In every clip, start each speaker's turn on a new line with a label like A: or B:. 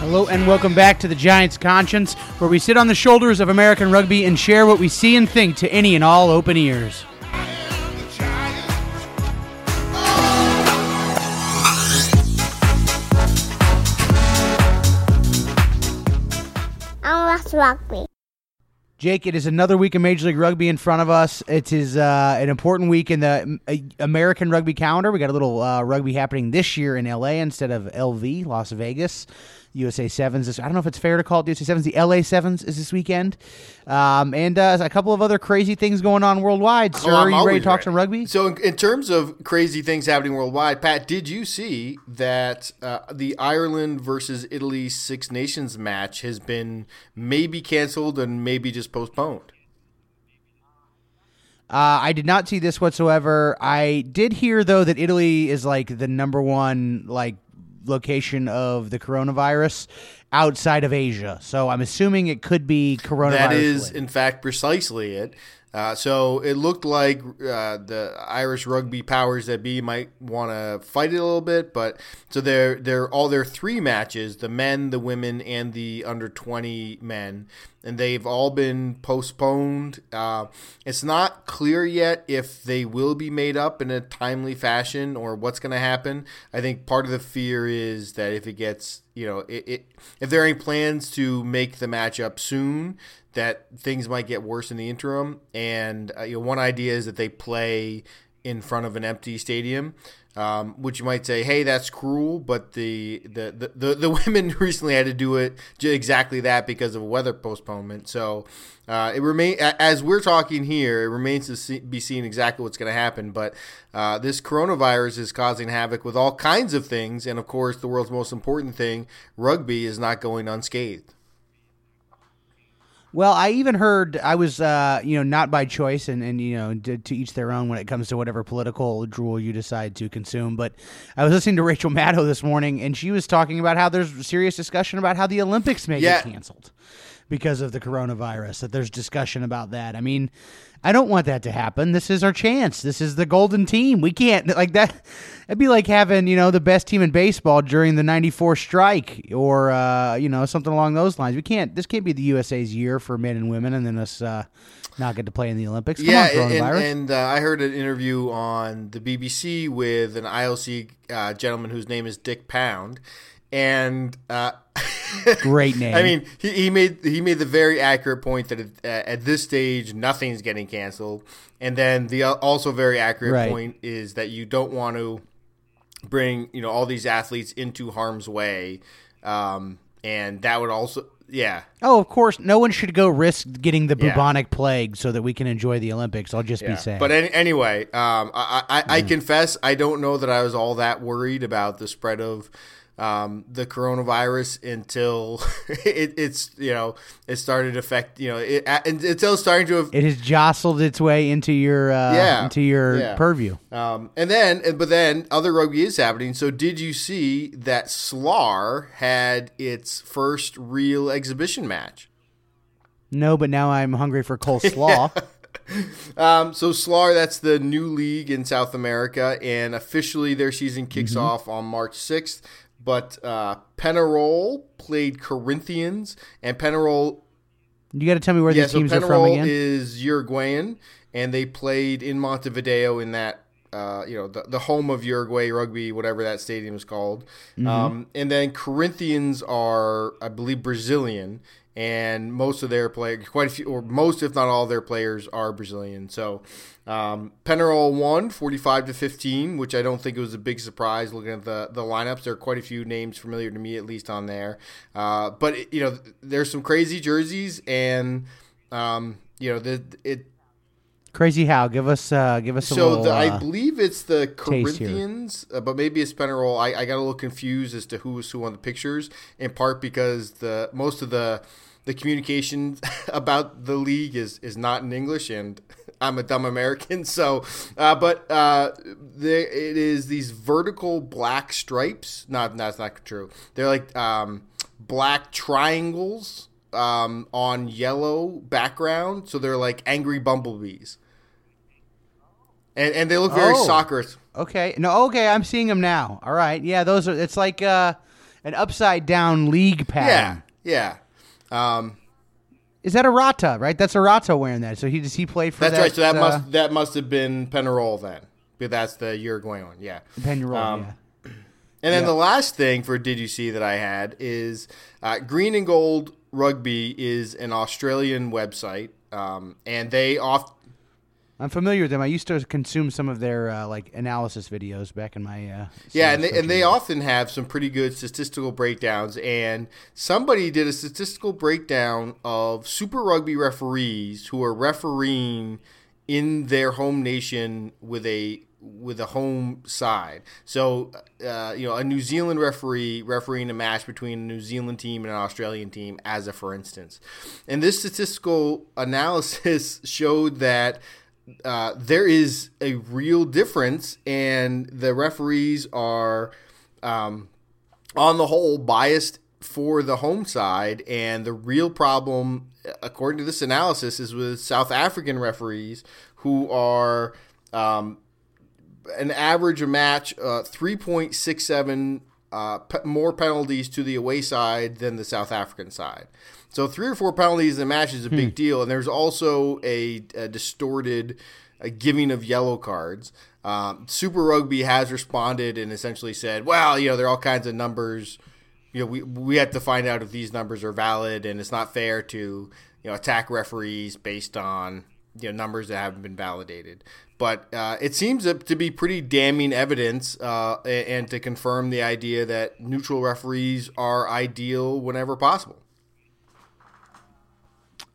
A: Hello and welcome back to the Giants Conscience, where we sit on the shoulders of American rugby and share what we see and think to any and all open ears.
B: Rugby.
A: Jake, it is another week of Major League Rugby in front of us. It is uh, an important week in the uh, American rugby calendar. We got a little uh, rugby happening this year in LA instead of LV, Las Vegas. USA Sevens. This, I don't know if it's fair to call it the USA Sevens. The LA Sevens is this weekend, um, and uh, a couple of other crazy things going on worldwide. Sir,
C: Oh,
A: are you ready to talk some rugby?
C: So, in, in terms of crazy things happening worldwide, Pat, did you see that uh, the Ireland versus Italy Six Nations match has been maybe canceled and maybe just postponed?
A: Uh, I did not see this whatsoever. I did hear though that Italy is like the number one like location of the coronavirus outside of Asia. So I'm assuming it could be coronavirus.
C: That is, in fact, precisely it. Uh, so it looked like uh, the Irish rugby powers that be might want to fight it a little bit, but so they're they're all their three matches, the men, the women, and the under twenty men, and they've all been postponed. Uh, it's not clear yet if they will be made up in a timely fashion or what's going to happen. I think part of the fear is that if it gets you know, it, it, if there are any plans to make the matchup soon, that things might get worse in the interim. And uh, you know, one idea is that they play in front of an empty stadium, um, which you might say, "Hey, that's cruel." But the the, the, the, the women recently had to do it exactly that because of a weather postponement. So uh, it remain as we're talking here, it remains to see, be seen exactly what's going to happen. But uh, this coronavirus is causing havoc with all kinds of things, and of course, the world's most important thing, rugby, is not going unscathed.
A: Well, I even heard I was, uh, you know, not by choice, and, and you know, to, to each their own when it comes to whatever political drool you decide to consume. But I was listening to Rachel Maddow this morning, and she was talking about how there's serious discussion about how the Olympics may
C: Yeah.
A: get canceled because of the coronavirus. That there's discussion about that. I mean, I don't want that to happen. This is our chance. This is the golden team. We can't like that. It'd be like having you know the best team in baseball during the '94 strike, or uh, you know something along those lines. We can't. This can't be the USA's year for men and women, and then us uh, not get to play in the Olympics. Come
C: yeah,
A: on,
C: and, and uh, I heard an interview on the BBC with an IOC uh, gentleman whose name is Dick Pound, and uh,
A: Great name.
C: I mean, he, he made he made the very accurate point that at, at this stage nothing's getting canceled, and then the uh, also very accurate
A: Right.
C: point is that you don't want to bring you know all these athletes into harm's way, um, and that would also yeah
A: oh, of course, no one should go risk getting the
C: Yeah.
A: bubonic plague so that we can enjoy the Olympics. I'll just be saying.
C: But any, anyway, um, I, I, I confess I don't know that I was all that worried about the spread of um, the coronavirus until it, it's you know it started to affect you know it, until it's starting to have,
A: it has jostled its way into your uh,
C: Yeah.
A: into your
C: Yeah.
A: purview.
C: um, and then but then other rugby is happening. So did you see that Slar had its first real exhibition match?
A: No, but now I'm hungry for coleslaw.
C: Um, so Slar, that's the new league in South America, and officially their season kicks
A: Mm-hmm.
C: off on March 6th. But uh, Penarol played Corinthians, and Penarol,
A: You got to tell me where
C: yeah,
A: these
C: so
A: teams are from again.
C: is Uruguayan, and they played in Montevideo in that. Uh, you know the, the home of Uruguay rugby, whatever that stadium is called,
A: Mm-hmm.
C: um, and then Corinthians are, I believe, Brazilian, and most of their players, quite a few, or most if not all their players are Brazilian. So um, Penarol won 45 to 15, which I don't think it was a big surprise looking at the, the lineups. There are quite a few names familiar to me, at least on there. Uh, but, it, you know, there's some crazy jerseys, and, um, you know, the, it.
A: Crazy how? Give us uh, give us a
C: So
A: little.
C: the, I
A: uh,
C: believe it's the. Corinthians, uh, but maybe it's Penarol. I, I got a little confused as to who was who on the pictures, in part because the most of the the communication about the league is is not in English, and I'm a dumb American. So, uh, but uh, there it is these vertical black stripes. Not that's not true. They're like um, black triangles um, on yellow background, so they're like angry bumblebees, and and they look very
A: Oh.
C: soccer.
A: Okay. No. Okay. I'm seeing them now. All right. Yeah. Those are. It's like uh, an upside down league pattern.
C: Yeah, yeah. Um,
A: Is that Arata? Right. That's Arata wearing that. So he does he play for
C: that's
A: that?
C: right. So that
A: uh,
C: must that must have been Penarol then, because that's the Uruguayan one. Yeah.
A: Penarol,
C: Um,
A: yeah.
C: And then
A: Yeah.
C: the last thing for Did You See that I had is uh, Green and Gold Rugby is an Australian website, um, and they off
A: I'm familiar with them. I used to consume some of their uh, like analysis videos back in my uh,
C: yeah, and they, and they often have some pretty good statistical breakdowns. And somebody did a statistical breakdown of Super Rugby referees who are refereeing in their home nation with a with a home side. So, uh, you know, a New Zealand referee refereeing a match between a New Zealand team and an Australian team, as a for instance. And this statistical analysis showed that uh, there is a real difference, and the referees are, um, on the whole, biased for the home side. And the real problem, according to this analysis, is with South African referees who are um, an average match uh, 3.67 uh, pe- more penalties to the away side than the South African side. So three or four penalties in a match is a big deal, and there's also a, a distorted uh giving of yellow cards. Um, Super Rugby has responded and essentially said, "Well, you know, there are all kinds of numbers. You know, we we have to find out if these numbers are valid, and it's not fair to you know attack referees based on you know numbers that haven't been validated." But uh, it seems to to be pretty damning evidence, uh, and to confirm the idea that neutral referees are ideal whenever possible.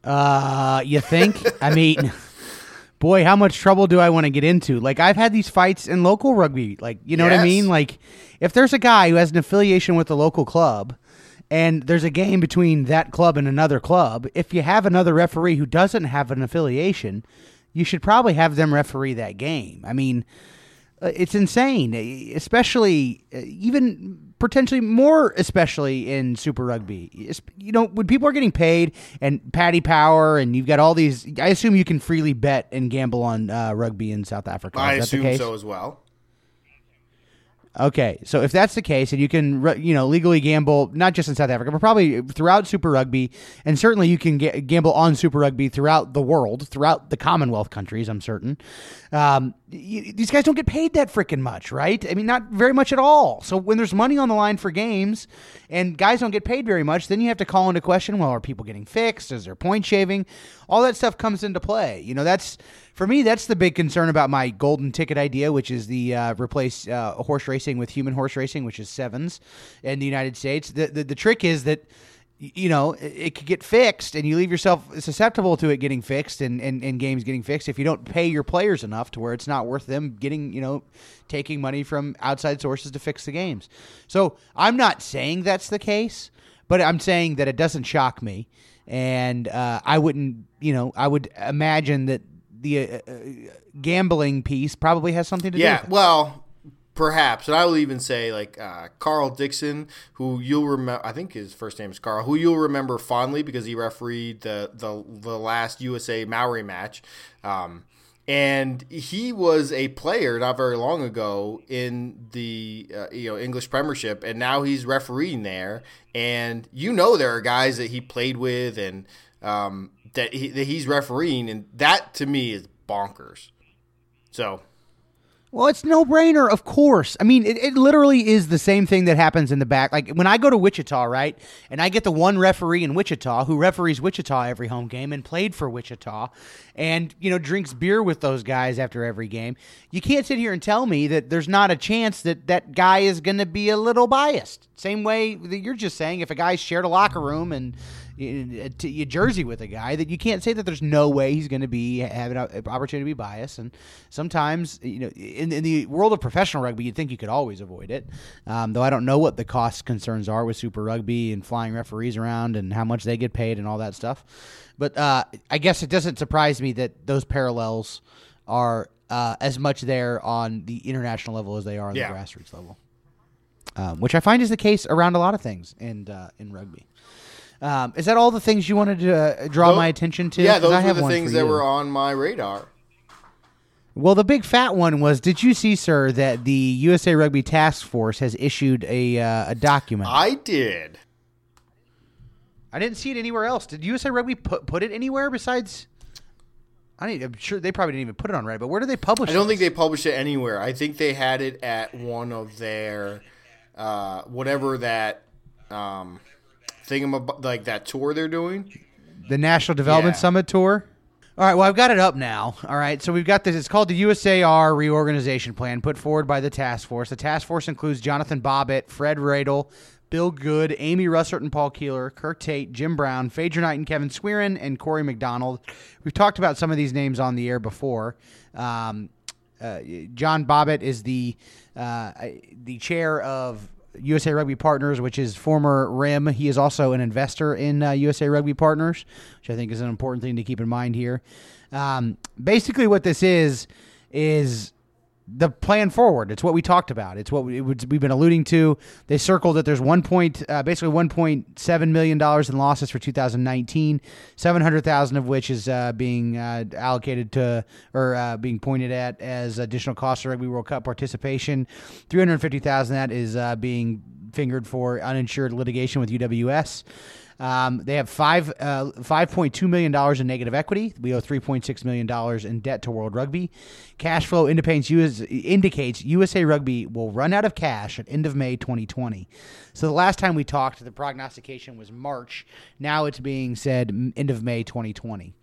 A: Uh, you think? I mean, boy, how much trouble do I want to get into? Like, I've had these fights in local rugby. Like, you know what I mean? Like, if there's a guy who has an affiliation with a local club, and there's a game between that club and another club, if you have another referee who doesn't have an affiliation, you should probably have them referee that game. I mean, it's insane, especially uh, even potentially more, especially in Super Rugby. You know, when people are getting paid and Paddy Power, and you've got all these. I assume you can freely bet and gamble on uh, rugby in South Africa.
C: I assume so as well.
A: Okay, so if that's the case, and you can, you know, legally gamble not just in South Africa, but probably throughout Super Rugby, and certainly you can ga- gamble on Super Rugby throughout the world, throughout the Commonwealth countries. I'm certain. Um, these guys don't get paid that freaking much, right? I mean, not very much at all. So when there's money on the line for games, and guys don't get paid very much, then you have to call into question: Well, are people getting fixed? Is there point shaving? All that stuff comes into play. You know, that's for me, that's the big concern about my golden ticket idea, which is the uh, replace uh, horse racing with human horse racing, which is sevens in the United States. The the, the trick is that you know it, it could get fixed, and you leave yourself susceptible to it getting fixed and, and, and games getting fixed if you don't pay your players enough to where it's not worth them getting you know taking money from outside sources to fix the games. So I'm not saying that's the case, but I'm saying that it doesn't shock me, and uh, I wouldn't you know I would imagine that the uh, uh, gambling piece probably has something to do
C: Yeah,
A: with it.
C: well, perhaps, and I will even say like uh, Karl Dickson, who you'll remember. I think his first name is Karl, who you'll remember fondly because he refereed the the, the last USA Maori match. Um, and he was a player not very long ago in the uh, you know English Premiership, and now he's refereeing there. And you know there are guys that he played with, and um, that, he, that he's refereeing, and that to me is bonkers. So
A: Well, it's no brainer, of course. I mean, it, it literally is the same thing that happens in the back. Like when I go to Wichita, right, and I get the one referee in Wichita who referees Wichita every home game and played for Wichita, and you know drinks beer with those guys after every game. You can't sit here and tell me that there's not a chance that that guy is going to be a little biased. Same way that you're just saying, if a guy shared a locker room and a a jersey with a guy that you can't say that there's no way he's going to be have an opportunity to be biased. And sometimes you know in, in the world of professional rugby you'd think you could always avoid it. Um, though i don't know what the cost concerns are with super rugby and flying referees around and how much they get paid and all that stuff. But uh, i guess it doesn't surprise me that those parallels are uh, as much there on the international level as they are on
C: Yeah.
A: the grassroots level um, which i find is the case around a lot of things in, uh, in rugby Um, is that all the things you wanted to uh, draw my attention to?
C: Yeah,
A: 'Cause
C: those
A: I
C: were
A: have
C: the
A: one
C: things
A: for
C: that
A: you.
C: were on my radar.
A: Well, the big fat one was: Did you see, sir, that the USA Rugby Task Force has issued a uh, a document?
C: I did.
A: I didn't see it anywhere else. Did USA Rugby put put it anywhere besides? I need, I'm sure they probably didn't even put it on Reddit. But where do they publish? It?
C: I don't think they published it anywhere. I think they had it at one of their uh, whatever that um, thingam like that tour they're doing.
A: the National Development
C: Yeah.
A: Summit tour. All right, well, I've got it up now. All right, so we've got this. It's called the USAR Reorganization Plan, put forward by the task force. The task force includes Jonathan Bobbitt, Fred Radel, Bill Good, Amy Russert and Paul Keeler, Kirk Tate, Jim Brown, Phaedra Knight and Kevin Swearin, and Corey McDonald. We've talked about some of these names on the air before. Um, uh, John Bobbitt is the uh, the chair of USA Rugby Partners, which is former RIM. He is also an investor in uh, USA Rugby Partners, which I think is an important thing to keep in mind here. Um, basically, what this is is the plan forward. It's what we talked about. It's what we, we've been alluding to. They circled that there's one point, uh, basically 1.7 million dollars in losses for 2019, 700,000 of which is uh, being uh, allocated to or uh, being pointed at as additional costs of Rugby World Cup participation. 350,000 that is uh, being fingered for uninsured litigation with UWS. Um, they have five uh, five point two million dollars in negative equity. We owe three point six million dollars in debt to World Rugby. Cash flow indicates US, indicates USA Rugby will run out of cash at end of May 2020. So the last time we talked, the prognostication was March. Now it's being said end of May 2020.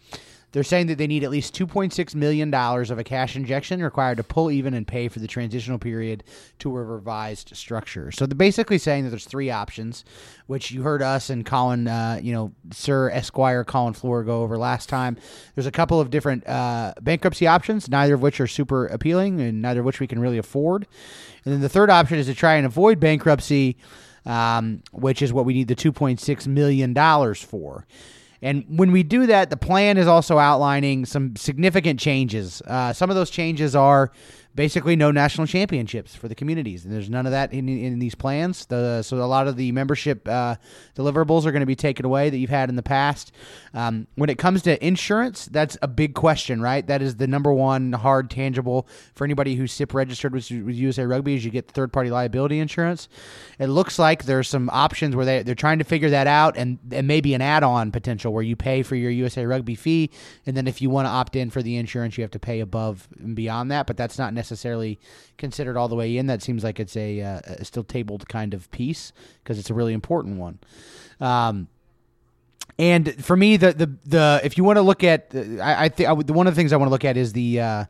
A: They're saying that they need at least $2.6 million of a cash injection required to pull even and pay for the transitional period to a revised structure. So they're basically saying that there's three options, which you heard us and Colin, uh, you know, Sir Esquire Colin Floor go over last time. There's a couple of different uh, bankruptcy options, neither of which are super appealing and neither of which we can really afford. And then the third option is to try and avoid bankruptcy, um, which is what we need the $2.6 million for. And when we do that, the plan is also outlining some significant changes. Uh, some of those changes are basically no national championships for the communities, and there's none of that in, in these plans. The, so a lot of the membership uh, deliverables are going to be taken away that you've had in the past. Um, when it comes to insurance, that's a big question, right? That is the number one hard tangible for anybody who's CIPP registered with, with USA Rugby is you get third party liability insurance. It looks like there's some options where they, they're trying to figure that out and, and maybe an add on potential where you pay for your USA Rugby fee. And then if you want to opt in for the insurance, you have to pay above and beyond that. But that's not necessarily considered all the way in. That seems like it's a, uh, a still tabled kind of piece because it's a really important one. Um, and for me, the the the if you want to look at, I, I think one of the things I want to look at is the uh,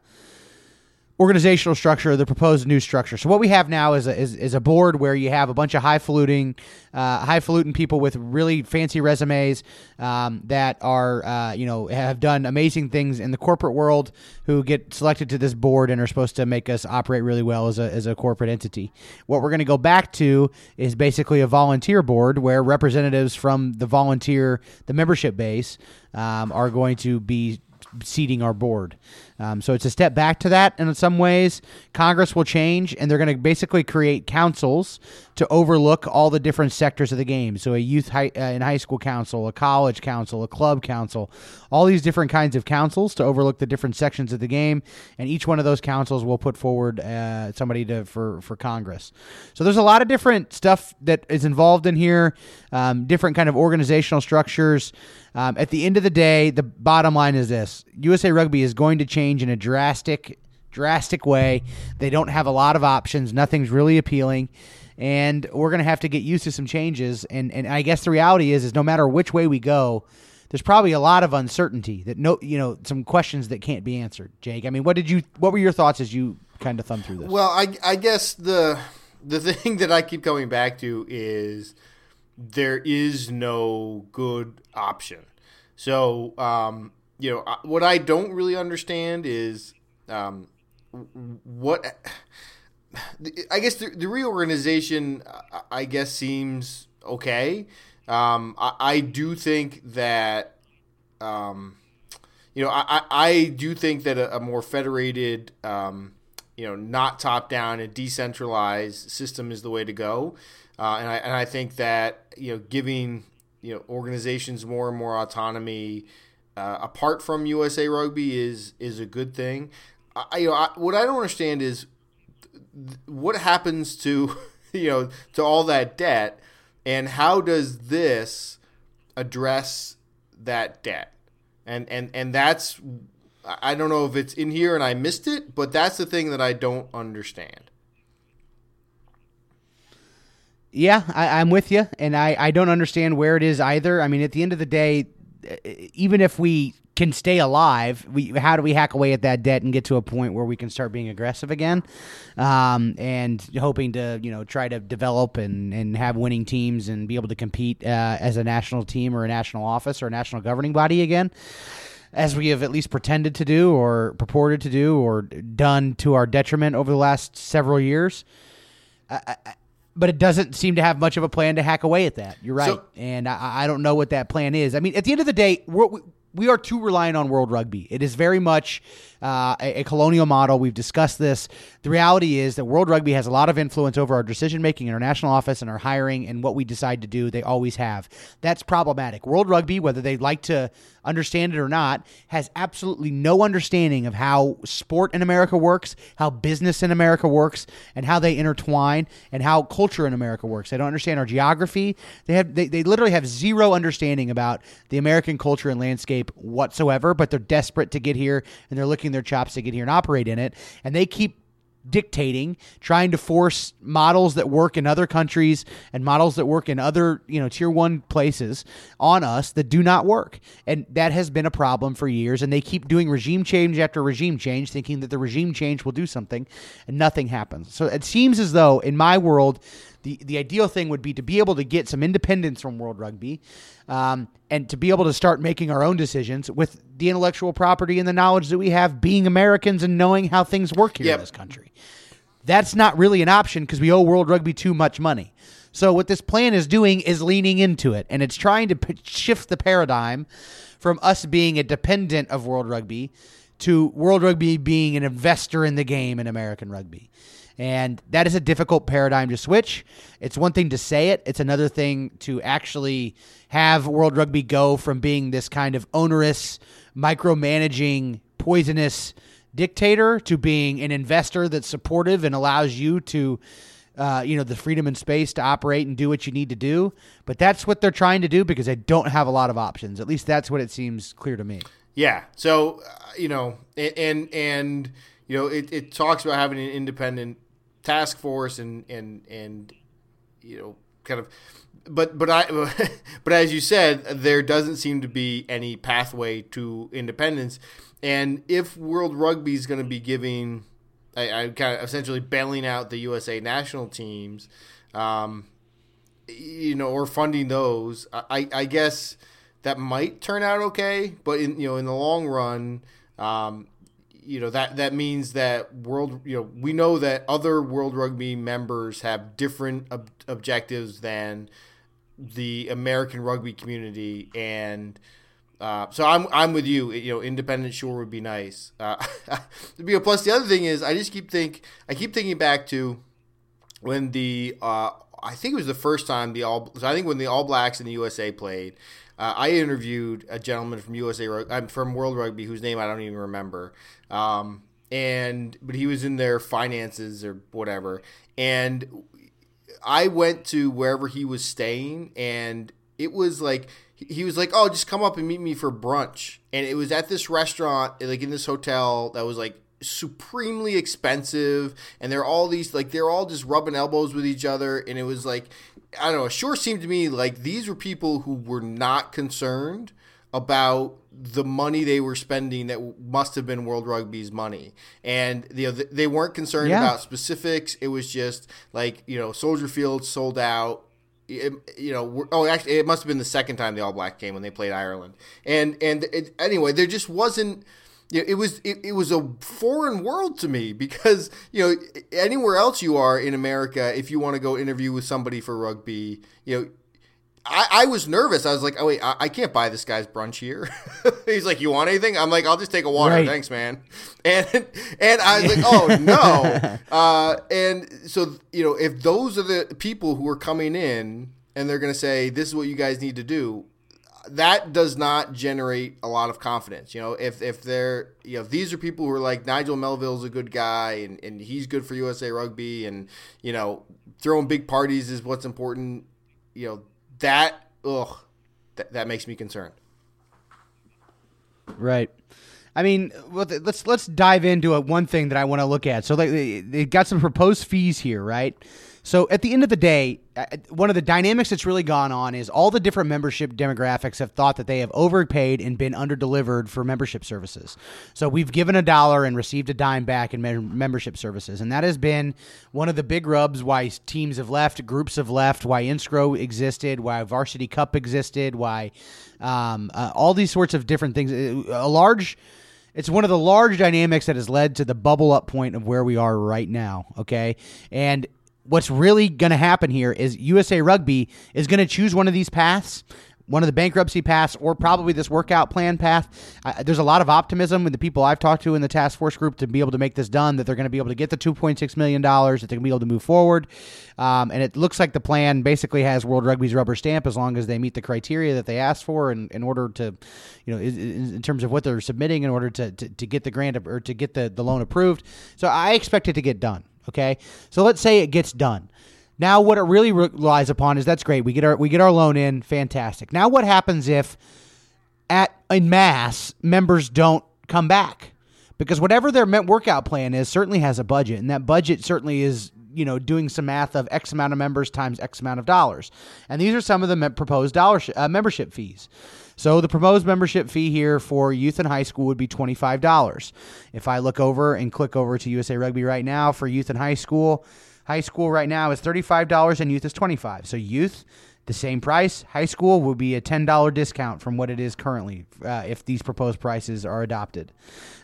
A: organizational structure, the proposed new structure. So what we have now is a, is, is a board where you have a bunch of highfalutin, uh, highfalutin people with really fancy resumes um, that are, uh, you know, have done amazing things in the corporate world who get selected to this board and are supposed to make us operate really well as a, as a corporate entity. What we're going to go back to is basically a volunteer board where representatives from the volunteer, the membership base, um, are going to be seating our board. Um, so it's a step back to that. And in some ways, Congress will change, and they're going to basically create councils to overlook all the different sectors of the game. So a youth high, uh, in high school council, a college council, a club council, all these different kinds of councils to overlook the different sections of the game. And each one of those councils will put forward uh, somebody to for for Congress. So there's a lot of different stuff that is involved in here, um, different kind of organizational structures. Um, at the end of the day, the bottom line is this: USA Rugby is going to change in a drastic, drastic way. They don't have a lot of options. Nothing's really appealing, and we're going to have to get used to some changes. And and I guess the reality is, is no matter which way we go, there's probably a lot of uncertainty that no, you know, some questions that can't be answered. Jake, I mean, what did you? What were your thoughts as you kind of thumb through this?
C: Well, I, I guess the the thing that I keep coming back to is there is no good option. So, um, you know, what I don't really understand is um, what. I guess the, the reorganization, I- guess, seems okay. Um, I, I do think that, um, you know, I, I do think that a, a more federated, um, you know, not top down and decentralized system is the way to go. Uh, and I and I think that you know, giving you know organizations more and more autonomy uh, apart from USA Rugby is is a good thing. I, you know, I, what I don't understand is what happens to you know to all that debt, and how does this address that debt? And and and that's I don't know if it's in here and I missed it, but that's the thing that I don't understand.
A: Yeah, I, I'm with you, and I, I don't understand where it is either. I mean, at the end of the day, even if we can stay alive, we how do we hack away at that debt and get to a point where we can start being aggressive again, um, and hoping to you know try to develop and, and have winning teams and be able to compete uh, as a national team or a national office or a national governing body again as we have at least pretended to do or purported to do or done to our detriment over the last several years. I, I, but it doesn't seem to have much of a plan to hack away at that. You're right,
C: So-
A: and I, I don't know what that plan is. I mean, at the end of the day, we're, we we are too reliant on World Rugby. It is very much uh, a, a colonial model. We've discussed this. The reality is that World Rugby has a lot of influence over our decision making in our national office and our hiring and what we decide to do. They always have. That's problematic. World Rugby, whether they like to understand it or not, has absolutely no understanding of how sport in America works, how business in America works, and how they intertwine, and how culture in America works. They don't understand our geography. They have they, they literally have zero understanding about the American culture and landscape whatsoever, but they're desperate to get here and they're their chops to get here and operate in it. And they keep dictating, trying to force models that work in other countries and models that work in other, you know, tier 1 places on us that do not work. And that has been a problem for years and they keep doing regime change after regime change thinking that the regime change will do something and nothing happens. So it seems as though in my world the, the ideal thing would be to be able to get some independence from World Rugby um, and to be able to start making our own decisions with the intellectual property and the knowledge that we have being Americans and knowing how things work here
C: Yep.
A: in this country. That's not really an option because we owe World Rugby too much money. So what this plan is doing is leaning into it, and it's trying to p- shift the paradigm from us being a dependent of World Rugby to World Rugby being an investor in the game in American rugby. And that is a difficult paradigm to switch. It's one thing to say it, it's another thing to actually have World Rugby go from being this kind of onerous, micromanaging, poisonous dictator to being an investor that's supportive and allows you to uh, you know the freedom and space to operate and do what you need to do but that's what they're trying to do because they don't have a lot of options at least that's what it seems clear to me
C: Yeah. So uh, you know, and and, you know, it, it talks about having an independent task force and and and you know, kind of. But but I but as you said, there doesn't seem to be any pathway to independence. And if World Rugby is going to be giving, I, I kind of essentially bailing out the USA national teams, um, you know, or funding those, I, I guess that might turn out okay. But in you know, in the long run, um, you know that that means that world, you know, we know that other World Rugby members have different ob- objectives than the American rugby community, and uh, so I'm I'm with you. You know, independent sure would be nice. Uh, plus the other thing is, I just keep think I keep thinking back to when the uh, I think it was the first time the all so I think when the All Blacks and the USA played, uh, I interviewed a gentleman from USA from World Rugby whose name I don't even remember, um, and but he was in their finances or whatever, and I went to wherever he was staying, and it was like he was like, "Oh, just come up and meet me for brunch." And it was at this restaurant, like in this hotel that was like supremely expensive, and they're all these like they're all just rubbing elbows with each other, and it was like I don't know. It sure seemed to me like these were people who were not concerned about the money they were spending that must have been World Rugby's money, and you know, they weren't concerned
A: Yeah.
C: about specifics. It was just like you know, Soldier Field sold out. It, you know, oh, actually, it must have been the second time the All Black came when they played Ireland, and and it, anyway, there just wasn't. It was it, it was a foreign world to me because you know anywhere else you are in America, if you want to go interview with somebody for rugby, you know. I, I was nervous. I was like, "Oh wait, I, I can't buy this guy's brunch here." He's like, "You want anything?" I'm like, "I'll just take a water,
A: Right.
C: thanks, man." And and I was like, "Oh no!" Uh, and so you know, if those are the people who are coming in, and they're going to say, "This is what you guys need to do." That does not generate a lot of confidence. You know, if if they're you know if these are people who are like Nigel Melville's a good guy and, and he's good for USA Rugby and you know throwing big parties is what's important. You know that ugh that, that makes me concerned.
A: Right. I mean, let's let's dive into a, one thing that I want to look at. So they, they got some proposed fees here, right? So at the end of the day, uh, one of the dynamics that's really gone on is all the different membership demographics have thought that they have overpaid and been underdelivered for membership services. So we've given a dollar and received a dime back in mem- membership services, and that has been one of the big rubs why teams have left, groups have left, why NSCRO existed, why Varsity Cup existed, why um, uh, all these sorts of different things. Uh, A large it's one of the large dynamics that has led to the bubble up point of where we are right now. Okay. And what's really going to happen here is USA Rugby is going to choose one of these paths. One of the bankruptcy paths, or probably this workout plan path. Uh, there's a lot of optimism with the people I've talked to in the task force group to be able to make this done. That they're going to be able to get the 2.6 million dollars. That they're going to be able to move forward. Um, and it looks like the plan basically has World Rugby's rubber stamp as long as they meet the criteria that they asked for in, in order to, you know, in, in terms of what they're submitting in order to, to, to get the grant or to get the, the loan approved. So I expect it to get done. Okay. So let's say it gets done. Now, what it really relies upon is that's great. We get our we get our loan in, fantastic. Now, what happens if at in mass members don't come back? Because whatever their workout plan is certainly has a budget, and that budget certainly is you know doing some math of X amount of members times X amount of dollars, and these are some of the proposed dollar sh- uh, membership fees. So the proposed membership fee here for youth and high school would be twenty five dollars. If I look over and click over to USA Rugby right now for youth and high school, high school right now is thirty five dollars and youth is twenty five. So youth the same price. High school will be a $10 discount from what it is currently uh, if these proposed prices are adopted.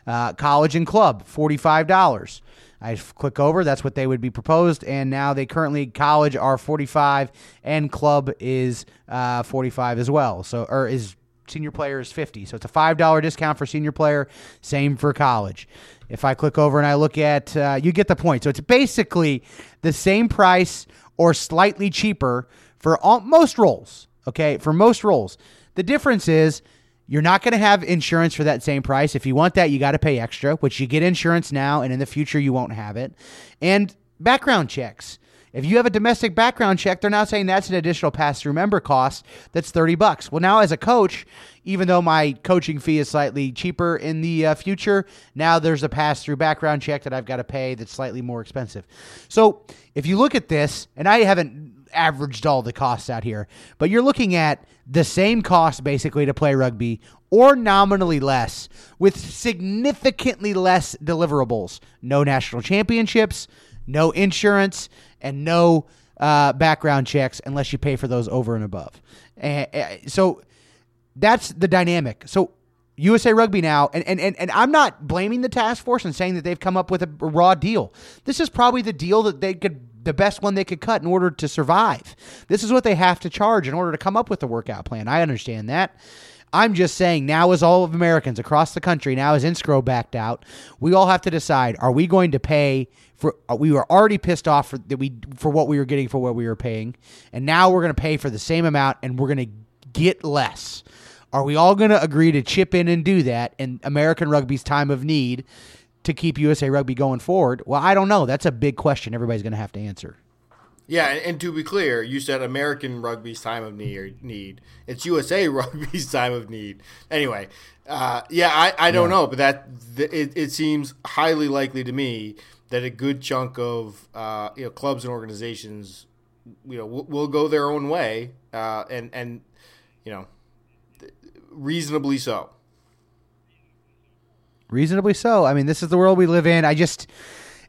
A: Uh, college and club, $45. I click over, that's what they would be proposed, and now they currently college are 45 and club is uh, 45 as well. So or is senior player is 50. So it's a $5 discount for senior player, same for college. If I click over and I look at uh, you get the point. So it's basically the same price or slightly cheaper for all, most roles. Okay, for most roles, the difference is you're not going to have insurance for that same price. If you want that, you got to pay extra, which you get insurance now, and in the future you won't have it. And background checks. If you have a domestic background check, they're now saying that's an additional pass-through member cost. That's thirty bucks. Well, now as a coach, even though my coaching fee is slightly cheaper in the uh, future, now there's a pass-through background check that I've got to pay that's slightly more expensive. So if you look at this, and I haven't averaged all the costs out here, but you're looking at the same cost basically to play rugby or nominally less with significantly less deliverables. No national championships, no insurance, and no uh, background checks unless you pay for those over and above. Uh, so that's the dynamic. So USA Rugby now, and, and, and, and I'm not blaming the task force and saying that they've come up with a raw deal. This is probably the deal that they could the best one they could cut in order to survive. This is what they have to charge in order to come up with a workout plan. I understand that. I'm just saying now as all of Americans across the country, now as NSCRO backed out, we all have to decide are we going to pay for we were already pissed off for that we for what we were getting for what we were paying, and now we're going to pay for the same amount and we're going to get less. Are we all going to agree to chip in and do that in American rugby's time of need to keep USA Rugby going forward? Well, I don't know. That's a big question everybody's going to have to answer.
C: Yeah, and, to be clear, you said American rugby's time of need. need. It's USA Rugby's time of need. Anyway, uh, yeah, I, I don't
A: Yeah.
C: know, but that th- it, it seems highly likely to me that a good chunk of uh, you know clubs and organizations, you know, will, will go their own way, uh, and and you know, reasonably so.
A: Reasonably so. I mean, this is the world we live in. I just.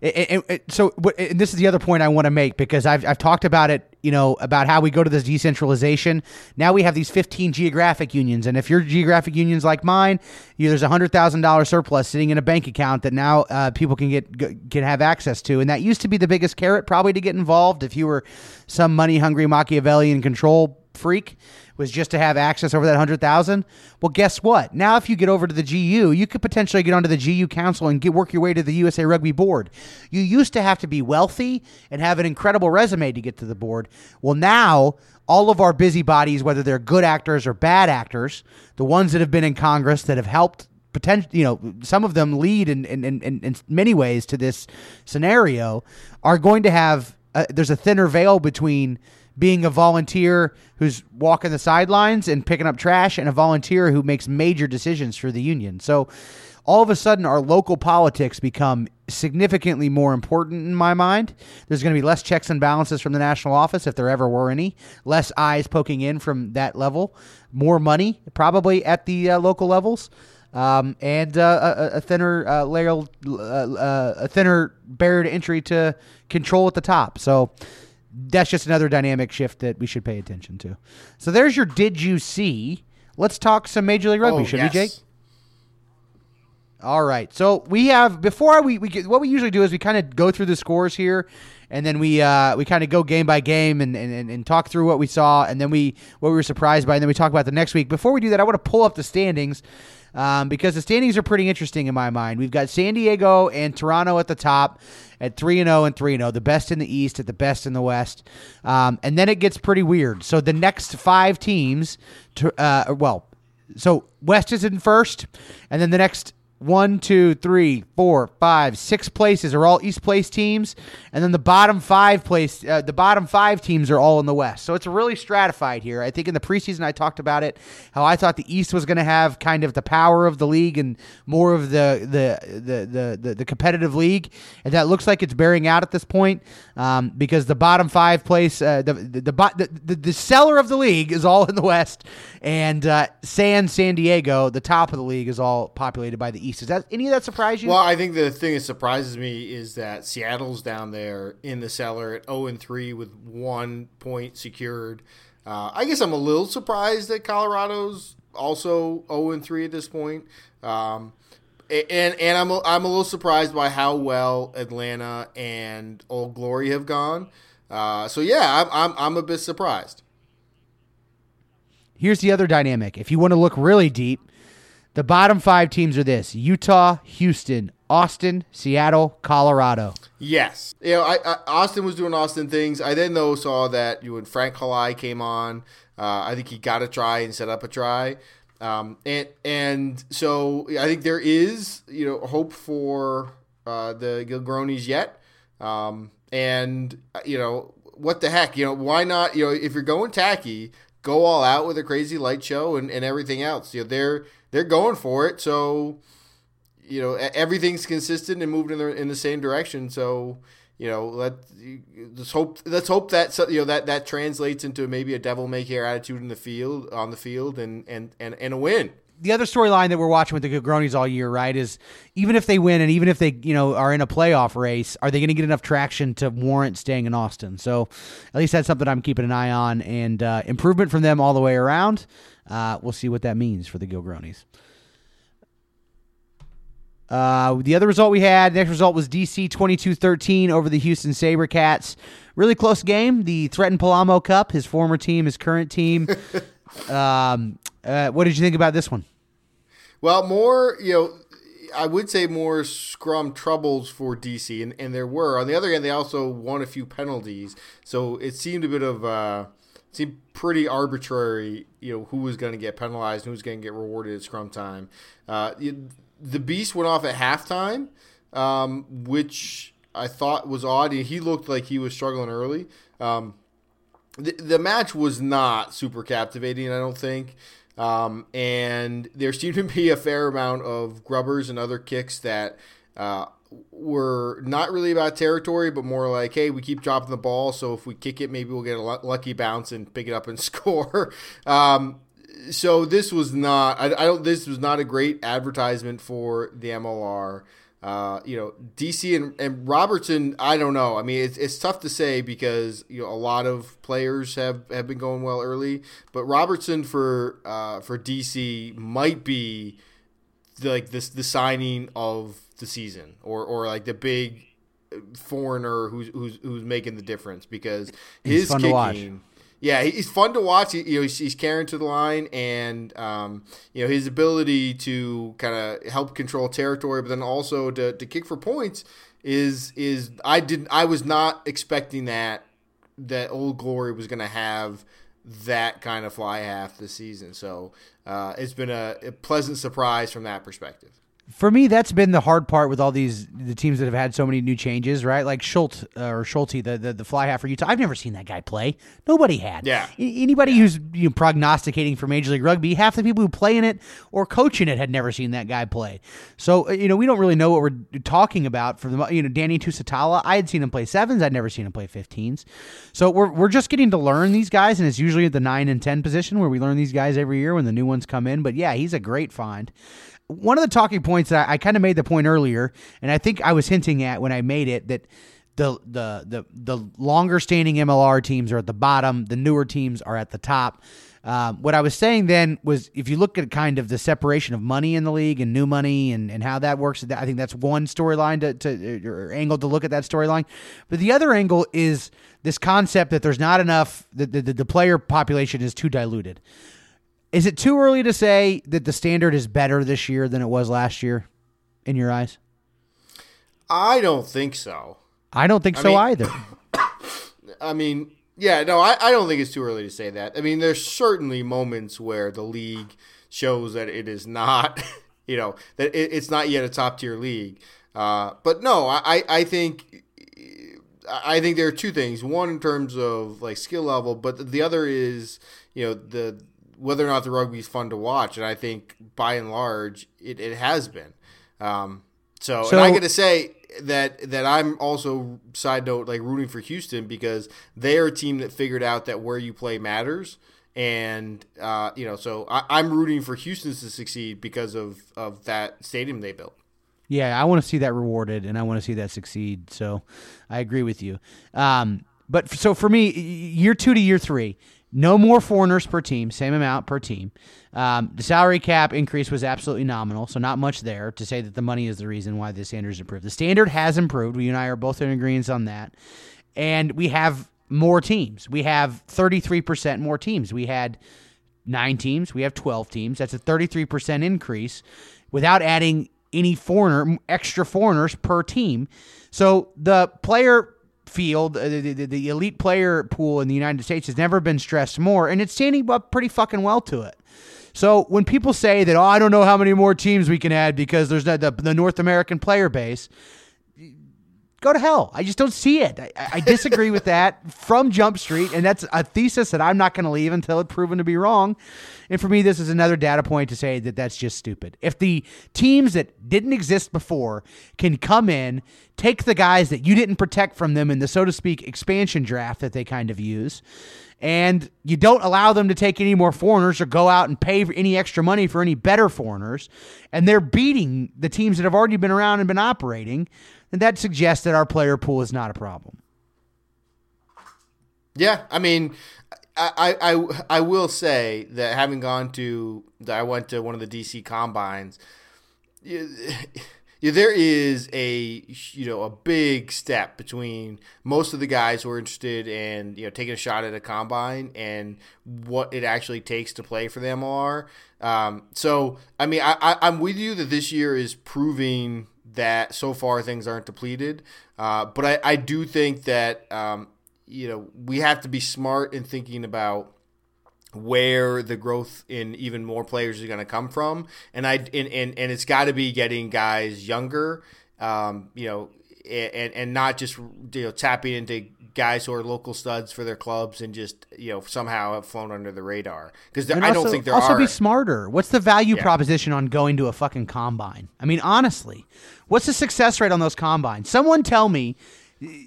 A: It, it, so, and this is the other point I want to make because I've, I've talked about it, you know, about how we go to this decentralization. Now we have these 15 geographic unions. And if your geographic union's like mine, you, there's a $100,000 surplus sitting in a bank account that now uh, people can get can have access to. And that used to be the biggest carrot probably to get involved if you were some money hungry Machiavellian control freak was just to have access over that 100,000. Well, guess what? Now if you get over to the GU, you could potentially get onto the GU council and get work your way to the USA Rugby board. You used to have to be wealthy and have an incredible resume to get to the board. Well, now all of our busybodies, whether they're good actors or bad actors, the ones that have been in Congress that have helped potential, you know, some of them lead in, in, in, in many ways to this scenario, are going to have, there's a thinner veil between being a volunteer who's walking the sidelines and picking up trash and a volunteer who makes major decisions for the union. So all of a sudden, our local politics become significantly more important in my mind. There's going to be less checks and balances from the national office, if there ever were any, less eyes poking in from that level, more money probably at the uh, local levels. Um, and uh, a, a, thinner uh, layer, uh, uh, a thinner barrier to entry to control at the top. So that's just another dynamic shift that we should pay attention to. So there's your did you see? Let's talk some Major League Rugby,
C: Oh,
A: should
C: yes.
A: we, Jake? All right. So we have before we, we get what we usually do is we kind of go through the scores here, and then we uh, we kind of go game by game and, and, and- and talk through what we saw, and then we what we were surprised by, and then we talk about the next week. Before we do that, I want to pull up the standings. Um, because the standings are pretty interesting in my mind. We've got San Diego and Toronto at the top at 3 and 0 and 3 and 0, the best in the East at the best in the West. Um, and then it gets pretty weird. So the next five teams, to, uh, well, so West is in first, and then the next one, two, three, four, five, six places are all East Place teams, and then the bottom five place, uh, the bottom five teams are all in the West. So it's really stratified here. I think in the preseason I talked about it, how I thought the East was going to have kind of the power of the league and more of the the the the, the, the competitive league, and that looks like it's bearing out at this point um, because the bottom five place, uh, the the, the, the the seller of the league is all in the West, and uh, San San Diego, the top of the league, is all populated by the East. Does that any of that surprise you?
C: Well, I think the thing that surprises me is that Seattle's down there in the cellar at 0 and 3 with one point secured. Uh, I guess I'm a little surprised that Colorado's also 0 and 3 at this point. Um, and and I'm a, I'm a little surprised by how well Atlanta and Old Glory have gone. Uh, so yeah, I'm, I'm I'm a bit surprised.
A: Here's the other dynamic. If you want to look really deep, the bottom five teams are this: Utah, Houston, Austin, Seattle, Colorado.
C: Yes, you know, I, I, Austin was doing Austin things. I then though saw that you when Frank Halai came on, uh, I think he got a try and set up a try, um, and and so I think there is you know hope for uh, the Gilgronis yet, um, and uh, you know what the heck, you know why not? You know if you're going tacky, go all out with a crazy light show and, and everything else. You know they're they're going for it, so you know everything's consistent and moving in the in the same direction. So you know let let's hope let's hope that you know that that translates into maybe a devil may care attitude in the field on the field and and and, and a win.
A: The other storyline that we're watching with the Gronis all year, right, is even if they win and even if they, you know, are in a playoff race, are they going to get enough traction to warrant staying in Austin? So, at least that's something I'm keeping an eye on, and uh, improvement from them all the way around. Uh, we'll see what that means for the Gilgronis. Uh, the other result we had, next result was DC 22-13 over the Houston SaberCats. Really close game. The Thretton Palamo Cup, his former team, his current team. um, uh, what did you think about this one?
C: Well, more, you know, I would say more scrum troubles for DC, and, and there were. On the other hand, they also won a few penalties, so it seemed a bit of uh, seemed pretty arbitrary. You know, who was going to get penalized, and who was going to get rewarded at scrum time. Uh, you- the Beast went off at halftime, um, which I thought was odd. He looked like he was struggling early. Um, the, match was not super captivating, I don't think. Um, and there seemed to be a fair amount of grubbers and other kicks that uh, were not really about territory, but more like, hey, we keep dropping the ball, so if we kick it, maybe we'll get a lucky bounce and pick it up and score. Um, so this was not, I, I don't, this was not a great advertisement for the MLR. Uh, you know, DC and, and Robertson, I don't know. I mean, it's, it's tough to say because you know a lot of players have, have been going well early, but Robertson for uh, for DC might be the, like this the signing of the season or or like the big foreigner who's who's who's making the difference because his
A: fun to watch.
C: kicking Yeah, he's fun to watch. He, you know, he's, he's carrying to the line, and um, you know his ability to kind of help control territory, but then also to, to kick for points is is I didn't I was not expecting that that Old Glory was going to have that kind of fly half this season. So uh, it's been a, a pleasant surprise from that perspective
A: for me, that's been the hard part with all these the teams that have had so many new changes, right? Like Schultz uh, or Schulte, the, the the fly half for Utah. I've never seen that guy play. Nobody had.
C: Yeah.
A: anybody
C: yeah.
A: who's you know, prognosticating for Major League Rugby, half the people who play in it or coaching it had never seen that guy play. So uh, you know, we don't really know what we're talking about. For the you know, Danny Tusitala, I had seen him play sevens. I'd never seen him play 15s. So we're we're just getting to learn these guys, and it's usually at the nine and ten position where we learn these guys every year when the new ones come in. But yeah, he's a great find one of the talking points that I, I kind of made the point earlier, and I think I was hinting at when I made it that the the the the longer standing MLR teams are at the bottom, the newer teams are at the top. Um, what I was saying then was if you look at kind of the separation of money in the league and new money and, and how that works, I think that's one storyline to, to or angle to look at that storyline. But the other angle is this concept that there's not enough, the, the, the player population is too diluted. Is it too early to say that the standard is better this year than it was last year, in your eyes?
C: I don't think so.
A: I don't think I so mean, either.
C: I mean, yeah, no, I, I don't think it's too early to say that. I mean, there's certainly moments where the league shows that it is not, you know, that it, it's not yet a top tier league. Uh, but no, I, I think I think there are two things. One in terms of like skill level, but the other is you know the whether or not the rugby is fun to watch, and I think by and large it, it has been. Um, so, so, and I got to say that that I'm also side note like rooting for Houston because they are a team that figured out that where you play matters, and uh, you know, so I, am rooting for Houston to succeed because of of that stadium they built.
A: Yeah, I want to see that rewarded, and I want to see that succeed. So, I agree with you. Um, but so for me, year two to year three, no more foreigners per team, same amount per team. Um, the salary cap increase was absolutely nominal, so not much there to say that the money is the reason why the standards improved. The standard has improved. We and I are both in agreement on that. And we have more teams. We have 33% more teams. We had nine teams. We have 12 teams. That's a 33% increase without adding any foreigner, extra foreigners per team. So the player field, uh, the, the, the, elite player pool in the United States has never been stressed more, and it's standing up pretty fucking well to it. So when people say that, oh, I don't know how many more teams we can add because there's the, the North American player base, go to hell. I just don't see it. I, I disagree with that from Jump Street, and that's a thesis that I'm not going to leave until it's proven to be wrong. And for me, this is another data point to say that that's just stupid. If the teams that didn't exist before can come in, take the guys that you didn't protect from them in the so to speak expansion draft that they kind of use, and you don't allow them to take any more foreigners or go out and pay any extra money for any better foreigners, and they're beating the teams that have already been around and been operating, then that suggests that our player pool is not a problem.
C: Yeah, I mean, I, I I will say that having gone to I went to one of the DC combines. You, there is a you know a big step between most of the guys who are interested in you know taking a shot at a combine and what it actually takes to play for the MLR. Um, so I mean I, I I'm with you that this year is proving that so far things aren't depleted, uh, but I I do think that um, you know, we have to be smart in thinking about where the growth in even more players is going to come from, and I and and, and it's got to be getting guys younger, um, you know, and and not just you know tapping into guys who are local studs for their clubs and just you know somehow have flown under the radar because I don't think there
A: also
C: are.
A: be smarter. What's the value yeah. proposition on going to a fucking combine? I mean, honestly, what's the success rate on those combines? Someone tell me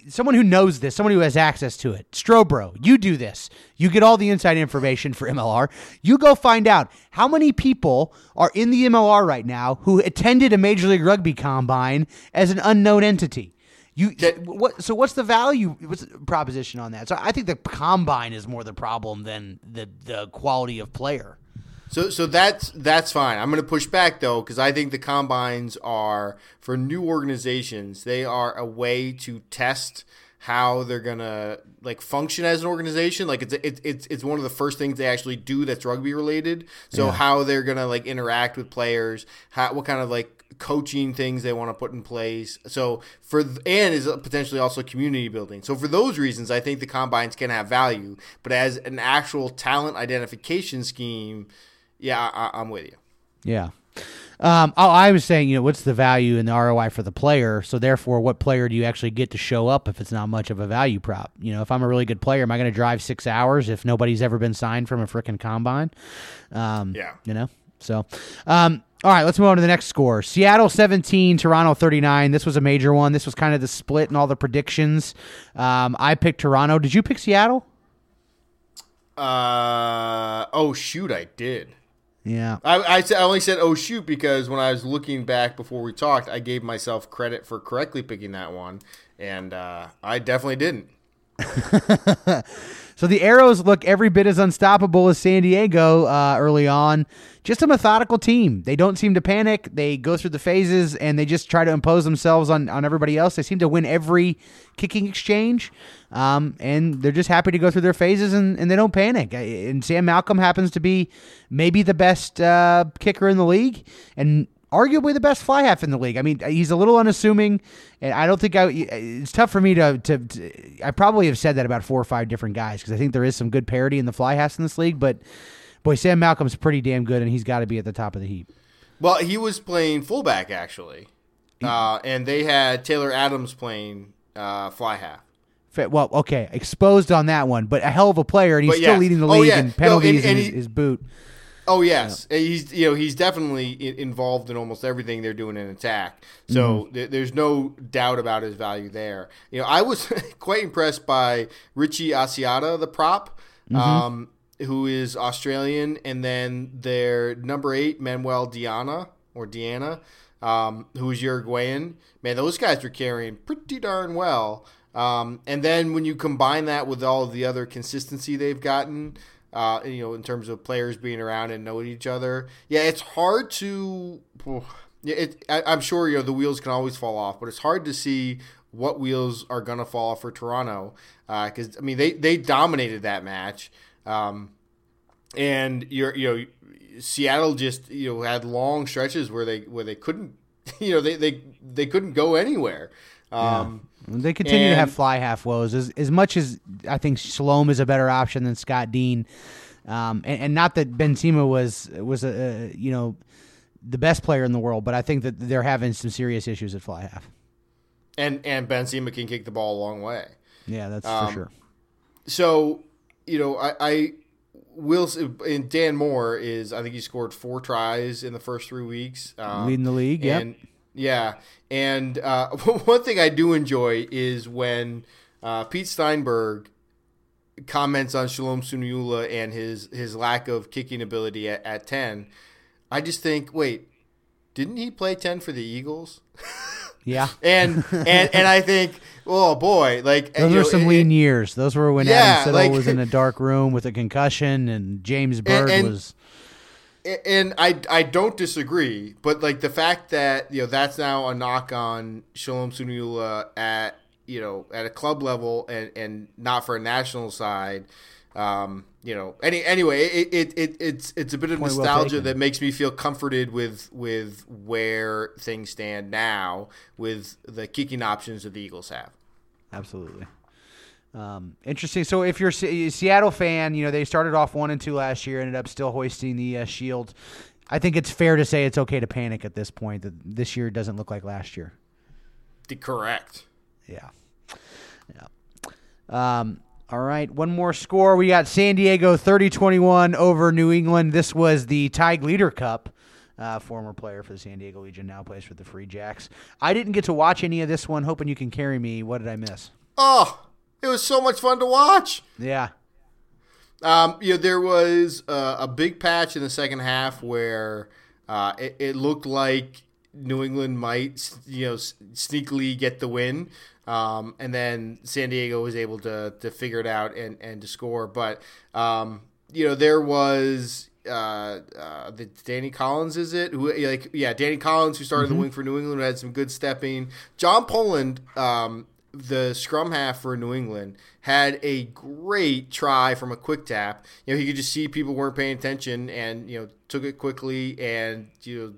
A: someone who knows this, someone who has access to it. Strobro, you do this. You get all the inside information for MLR. You go find out how many people are in the MLR right now who attended a Major League Rugby combine as an unknown entity. You what? So what's the value? What's the proposition on that? So I think the combine is more the problem than the the quality of player.
C: So so that's that's fine. I'm going to push back though because I think the combines are for new organizations. They are a way to test how they're gonna like function as an organization. Like it's it's it's it's one of the first things they actually do that's rugby related. So
A: Yeah.
C: how they're gonna like interact with players, how what kind of like coaching things they want to put in place. So for th- and is potentially also community building. So for those reasons, I think the combines can have value. But as an actual talent identification scheme, yeah, I, I'm with you.
A: Yeah. Um, oh, I was saying, you know, what's the value and the ROI for the player? So therefore, what player do you actually get to show up if it's not much of a value prop? You know, if I'm a really good player, am I going to drive six hours if nobody's ever been signed from a freaking combine? Um,
C: Yeah.
A: You know. So, um, all right, let's move on to the next score. Seattle 17, Toronto 39. This was a major one. This was kind of the split in all the predictions. Um, I picked Toronto. Did you pick Seattle?
C: Uh oh shoot, I did.
A: Yeah.
C: I, I, said- I only said oh shoot because when I was looking back before we talked, I gave myself credit for correctly picking that one, and uh, I definitely didn't.
A: So the Arrows look every bit as unstoppable as San Diego uh, early on. Just a methodical team. They don't seem to panic. They go through the phases and they just try to impose themselves on, on everybody else. They seem to win every kicking exchange. Um, and they're just happy to go through their phases and, and they don't panic. And Sam Malcolm happens to be maybe the best uh, kicker in the league and arguably the best fly half in the league. I mean, he's a little unassuming, and I don't think I. It's tough for me to. to, to I probably have said that about four or five different guys because I think there is some good parity in the fly halves in this league. But boy, Sam Malcolm's pretty damn good, and he's got to be at the top of the heap.
C: Well, he was playing fullback actually, uh, and they had Taylor Adams playing uh, fly half.
A: Well, okay, exposed on that one, but a hell of a player, and he's
C: But
A: still leading the
C: Oh,
A: league
C: yeah.
A: in
C: No,
A: penalties
C: and-
A: and,
C: and
A: his,
C: he-
A: his boot.
C: Oh yes, he's you know he's definitely involved in almost everything they're doing in attack. So
A: Mm-hmm.
C: th- there's no doubt about his value there. You know, I was quite impressed by Richie Asiata, the prop,
A: Mm-hmm.
C: um, who is Australian, and then their number eight Manuel Diana or Diana, um, who is Uruguayan. Man, those guys are carrying pretty darn well. Um, and then when you combine that with all of the other consistency they've gotten, uh, you know, in terms of players being around and knowing each other, yeah, it's hard to. It, I, I'm sure you know the wheels can always fall off, but it's hard to see what wheels are gonna fall off for Toronto because I mean they they dominated that match, um, and you're you know Seattle just you know had long stretches where they where they couldn't you know they they, they couldn't go anywhere. Um,
A: They continue to have fly half woes as as much as I think Shalom is a better option than Scott Dean, um, and, and not that Benzema was was a, uh you know the best player in the world, but I think that they're having some serious issues at fly half.
C: and and Benzema can kick the ball a long way.
A: Yeah, that's
C: Um,
A: for sure.
C: So, you know, I, I will. And Dan Moore is, I think he scored four tries in the first three weeks, um,
A: Leading the league, yep.
C: And yeah, and uh, one thing I do enjoy is when uh, Pete Steinberg comments on Shalom Suniula and his his lack of kicking ability at, at ten. I just think, wait, didn't he play ten for the Eagles?
A: Yeah,
C: And and and I think, oh boy, like
A: those were
C: know,
A: some
C: it-
A: lean years. Those were when
C: Yeah,
A: Adam Siddall
C: like-
A: was in a dark room with a concussion, and James Bird
C: and-
A: was.
C: And I I don't disagree, but like the fact that you know that's now a knock on Shalom Suniula at you know at a club level and and not for a national side. Um, you know, any anyway, it, it, it it's it's a bit of
A: Point
C: nostalgia
A: taken.
C: that makes me feel comforted with with where things stand now with the kicking options that the Eagles have.
A: Absolutely. Um, interesting. So, if you're a Seattle fan, you know they started off one and two last year, ended up still hoisting the uh, shield. I think it's fair to say it's okay to panic at this point. That this year doesn't look like last year.
C: The correct.
A: Yeah. Yeah. Um, all right. One more score. We got San Diego 30 21 over New England. This was the Tig Leader Cup. Uh, former player for the San Diego Legion now plays for the Free Jacks. I didn't get to watch any of this one. Hoping you can carry me. What did I miss?
C: Oh, it was so much fun to watch.
A: Yeah.
C: Um, you know, there was uh, a big patch in the second half where uh, it, it looked like New England might, you know, sneakily get the win. Um, and then San Diego was able to, to figure it out and, and to score. But, um, you know, there was uh, uh, the Danny Collins, is it? Who like yeah, Danny Collins who started the wing for New England had some good stepping. John Poland, um, the scrum half for New England had a great try from a quick tap. You know, he could just see people weren't paying attention and you know took it quickly and you know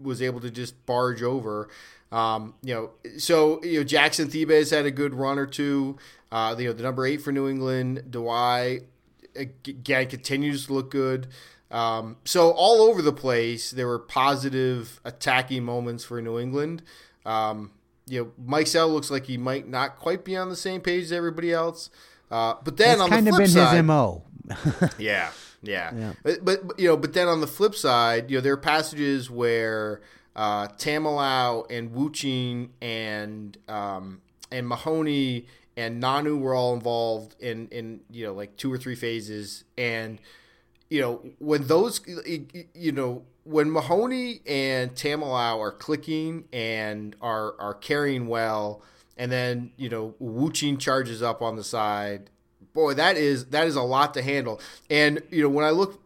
C: was able to just barge over. Um, you know, so you know Jackson Thebes had a good run or two. Uh, you know, the number eight for New England, Dawai again continues to look good. Um, so all over the place, there were positive attacking moments for New England. Um, you know, Mike Sell looks like he might not quite be on the same page as everybody else. Uh, but then
A: That's
C: on
A: kind
C: the
A: of
C: flip
A: been
C: side,
A: his mo.
C: yeah, yeah.
A: Yeah.
C: But, but but, you know, but then on the flip side, you know, there are passages where uh, Tamalau and Wuching and um, and Mahoney and Nanu were all involved in in you know like two or three phases, and you know when those you know when Mahoney and Tamalau are clicking and are are carrying well, and then you know Wuching charges up on the side boy, that is that is a lot to handle. And you know, when I look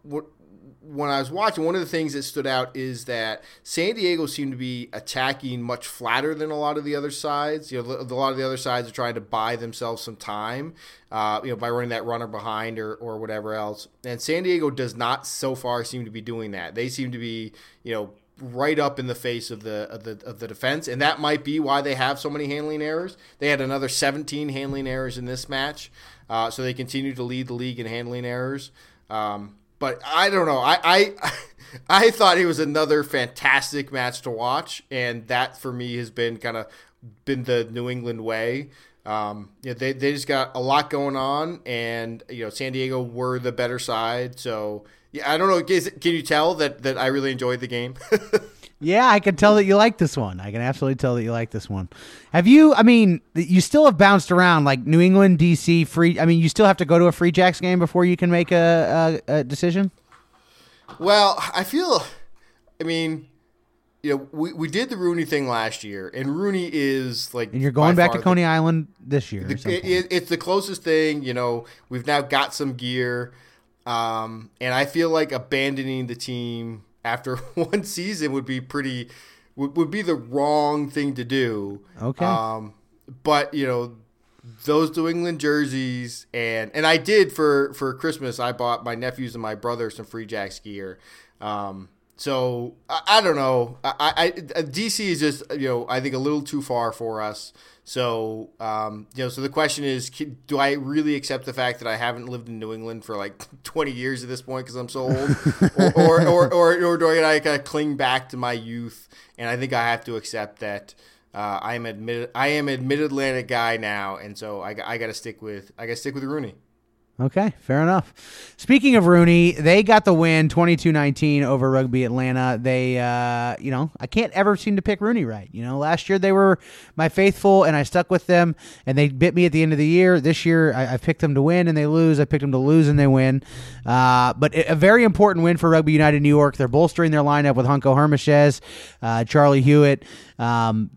C: when I was watching, one of the things that stood out is that San Diego seemed to be attacking much flatter than a lot of the other sides. You know, a lot of the other sides are trying to buy themselves some time, uh, you know, by running that runner behind or, or whatever else. And San Diego does not so far seem to be doing that. They seem to be, you know, right up in the face of the of the of the defense, and that might be why they have so many handling errors. They had another 17 handling errors in this match, uh, so they continue to lead the league in handling errors. Um, but I don't know. I, I I thought it was another fantastic match to watch, and that for me has been kind of been the New England way. Um, you know, they they just got a lot going on, and you know San Diego were the better side. So yeah, I don't know. Can, can you tell that that I really enjoyed the game?
A: Yeah, I can tell that you like this one. I can absolutely tell that you like this one. Have you? I mean, you still have bounced around like New England, DC, free. I mean, you still have to go to a Free Jacks game before you can make a, a, a decision.
C: Well, I feel, I mean, you know, we, we did the Rooney thing last year, and Rooney is like.
A: And you're going back to Coney Island this year.
C: The, it, it's the closest thing, you know. We've now got some gear, um, and I feel like abandoning the team after one season would be pretty would, would be the wrong thing to do.
A: Okay.
C: Um, but you know, those New England jerseys and and I did for for Christmas. I bought my nephews and my brother some Free Jacks gear. Um, so I, I don't know. I, I DC is just you know I think a little too far for us. So um, you know, so the question is, do I really accept the fact that I haven't lived in New England for like 20 years at this point because I'm so old, or, or, or, or, or do I kind of cling back to my youth? And I think I have to accept that. Uh, I am admitted. I am a Mid Atlantic guy now, and so I, I got to stick with. I got to stick with Rooney.
A: Okay, fair enough. Speaking of Rooney, they got the win 22-19 over Rugby Atlanta. They uh, you know, I can't ever seem to pick Rooney right. You know, last year they were my faithful and I stuck with them and they bit me at the end of the year. This year I, I picked them to win and they lose. I picked them to lose and they win. Uh, but a very important win for Rugby United New York. They're bolstering their lineup with Hanco Germishuys, uh, Charlie Hewitt, um,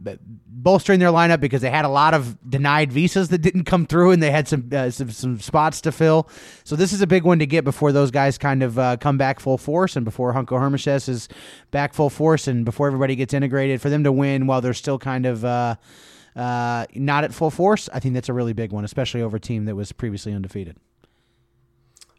A: bolstering their lineup because they had a lot of denied visas that didn't come through, and they had some uh, some, some spots to fill. So this is a big one to get before those guys kind of uh, come back full force, and before Hanco Germishuys is back full force, and before everybody gets integrated. For them to win while they're still kind of uh, uh, not at full force, I think that's a really big one, especially over a team that was previously undefeated.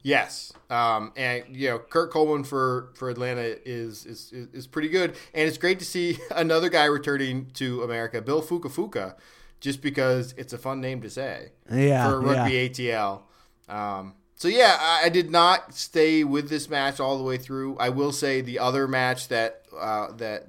C: Yes, um, and you know Kurt Coleman for for Atlanta is, is is pretty good, and it's great to see another guy returning to America, Bill Fukafuka, just because it's a fun name to say
A: Yeah,
C: for rugby ATL. Um, so yeah, I, I did not stay with this match all the way through. I will say the other match that uh, that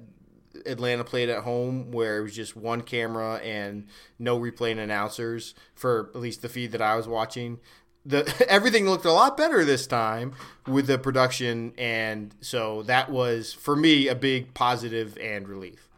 C: Atlanta played at home, where it was just one camera and no replaying announcers for at least the feed that I was watching. The everything looked a lot better this time with the production, and so that was for me a big positive and relief.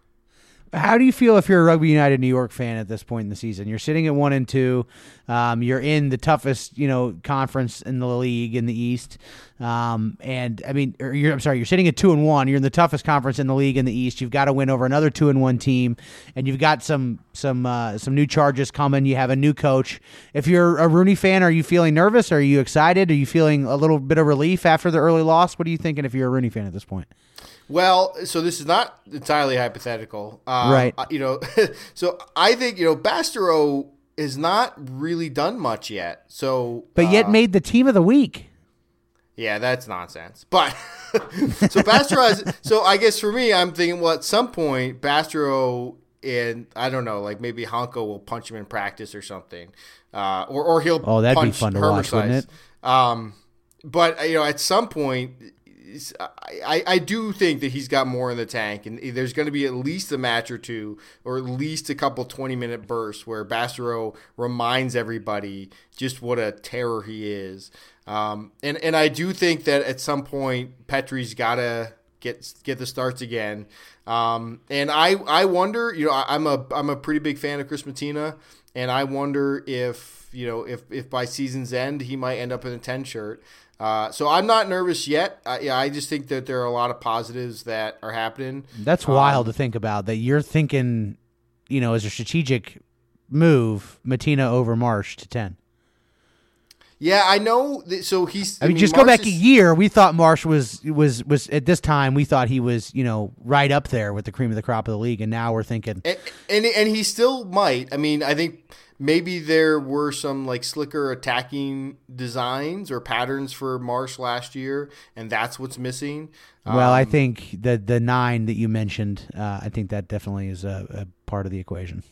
A: How do you feel if you're a Rugby United New York fan at this point in the season? You're sitting at one and two. Um, you're in the toughest, you know, conference in the league in the East. Um, and I mean, I'm sorry, you're sitting at two and one. You're in the toughest conference in the league in the East. You've got to win over another two and one team, and you've got some some uh, some new charges coming. You have a new coach. If you're a Rooney fan, are you feeling nervous? Are you excited? Are you feeling a little bit of relief after the early loss? What are you thinking if you're a Rooney fan at this point?
C: Well, so this is not entirely hypothetical, um,
A: Right.
C: You know, so I think you know Bastareaud has not really done much yet. So,
A: but yet
C: uh,
A: made the team of the week.
C: yeah, that's nonsense. But so Bastareaud has. So I guess for me, I'm thinking, well, at some point, Bastareaud and I don't know, like maybe Hanco will punch him in practice or something, uh, or or he'll.
A: Oh, that'd be fun to watch, wouldn't it?
C: Um, but you know, at some point, is- I, I do think that he's got more in the tank, and there's going to be at least a match or two, or at least a couple 20 minute bursts where Bastareaud reminds everybody just what a terror he is. Um, and and I do think that at some point Petri's got to get get the starts again. Um, and I I wonder, you know, I, I'm a I'm a pretty big fan of Chris Matina, and I wonder if you know if if by season's end he might end up in a 10 shirt. Uh, so I'm not nervous yet. Uh, yeah, I just think that there are a lot of positives that are happening.
A: That's wild to think about. That you're thinking, you know, as a strategic move, Matina over Marsh to ten.
C: Yeah, I know. That, so he's.
A: I mean, just go back a year. We thought Marsh was was was at this time. We thought he was, you know, right up there with the cream of the crop of the league, and now we're thinking,
C: and, and and he still might. I mean, I think maybe there were some like slicker attacking designs or patterns for Marsh last year, and that's what's missing.
A: well, I
C: Um,
A: think the the nine that you mentioned, uh, I think that definitely is a, a part of the equation.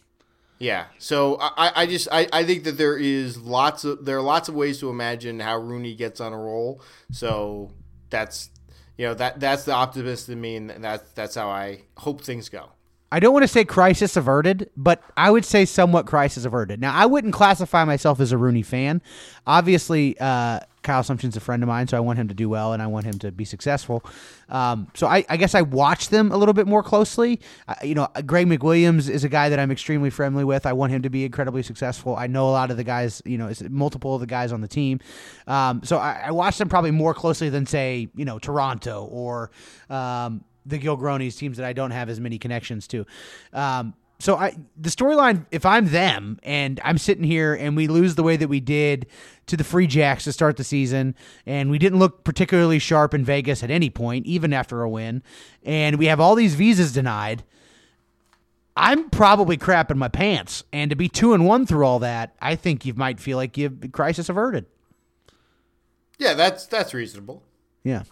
C: Yeah. So I, I just I, I think that there is lots of there are lots of ways to imagine how Rooney gets on a roll. So that's you know that that's the optimist in me, and that's that's how I hope things go.
A: I don't want to say crisis averted, but I would say somewhat crisis averted. Now, I wouldn't classify myself as a Rooney fan. Obviously, uh, Kyle Sumsion's a friend of mine, so I want him to do well and I want him to be successful. Um, so I, I guess I watch them a little bit more closely. Uh, you know, Greg McWilliams is a guy that I'm extremely friendly with. I want him to be incredibly successful. I know a lot of the guys, you know, multiple of the guys on the team. Um, so I, I watch them probably more closely than, say, you know, Toronto or. Um, the Gilgronis teams that I don't have as many connections to. Um, so I the storyline, if I'm them and I'm sitting here and we lose the way that we did to the Free Jacks to start the season, and we didn't look particularly sharp in Vegas at any point, even after a win, and we have all these visas denied. I'm probably crapping my pants, and to be two and one through all that, I think you might feel like you've crisis averted.
C: Yeah, that's that's reasonable.
A: Yeah.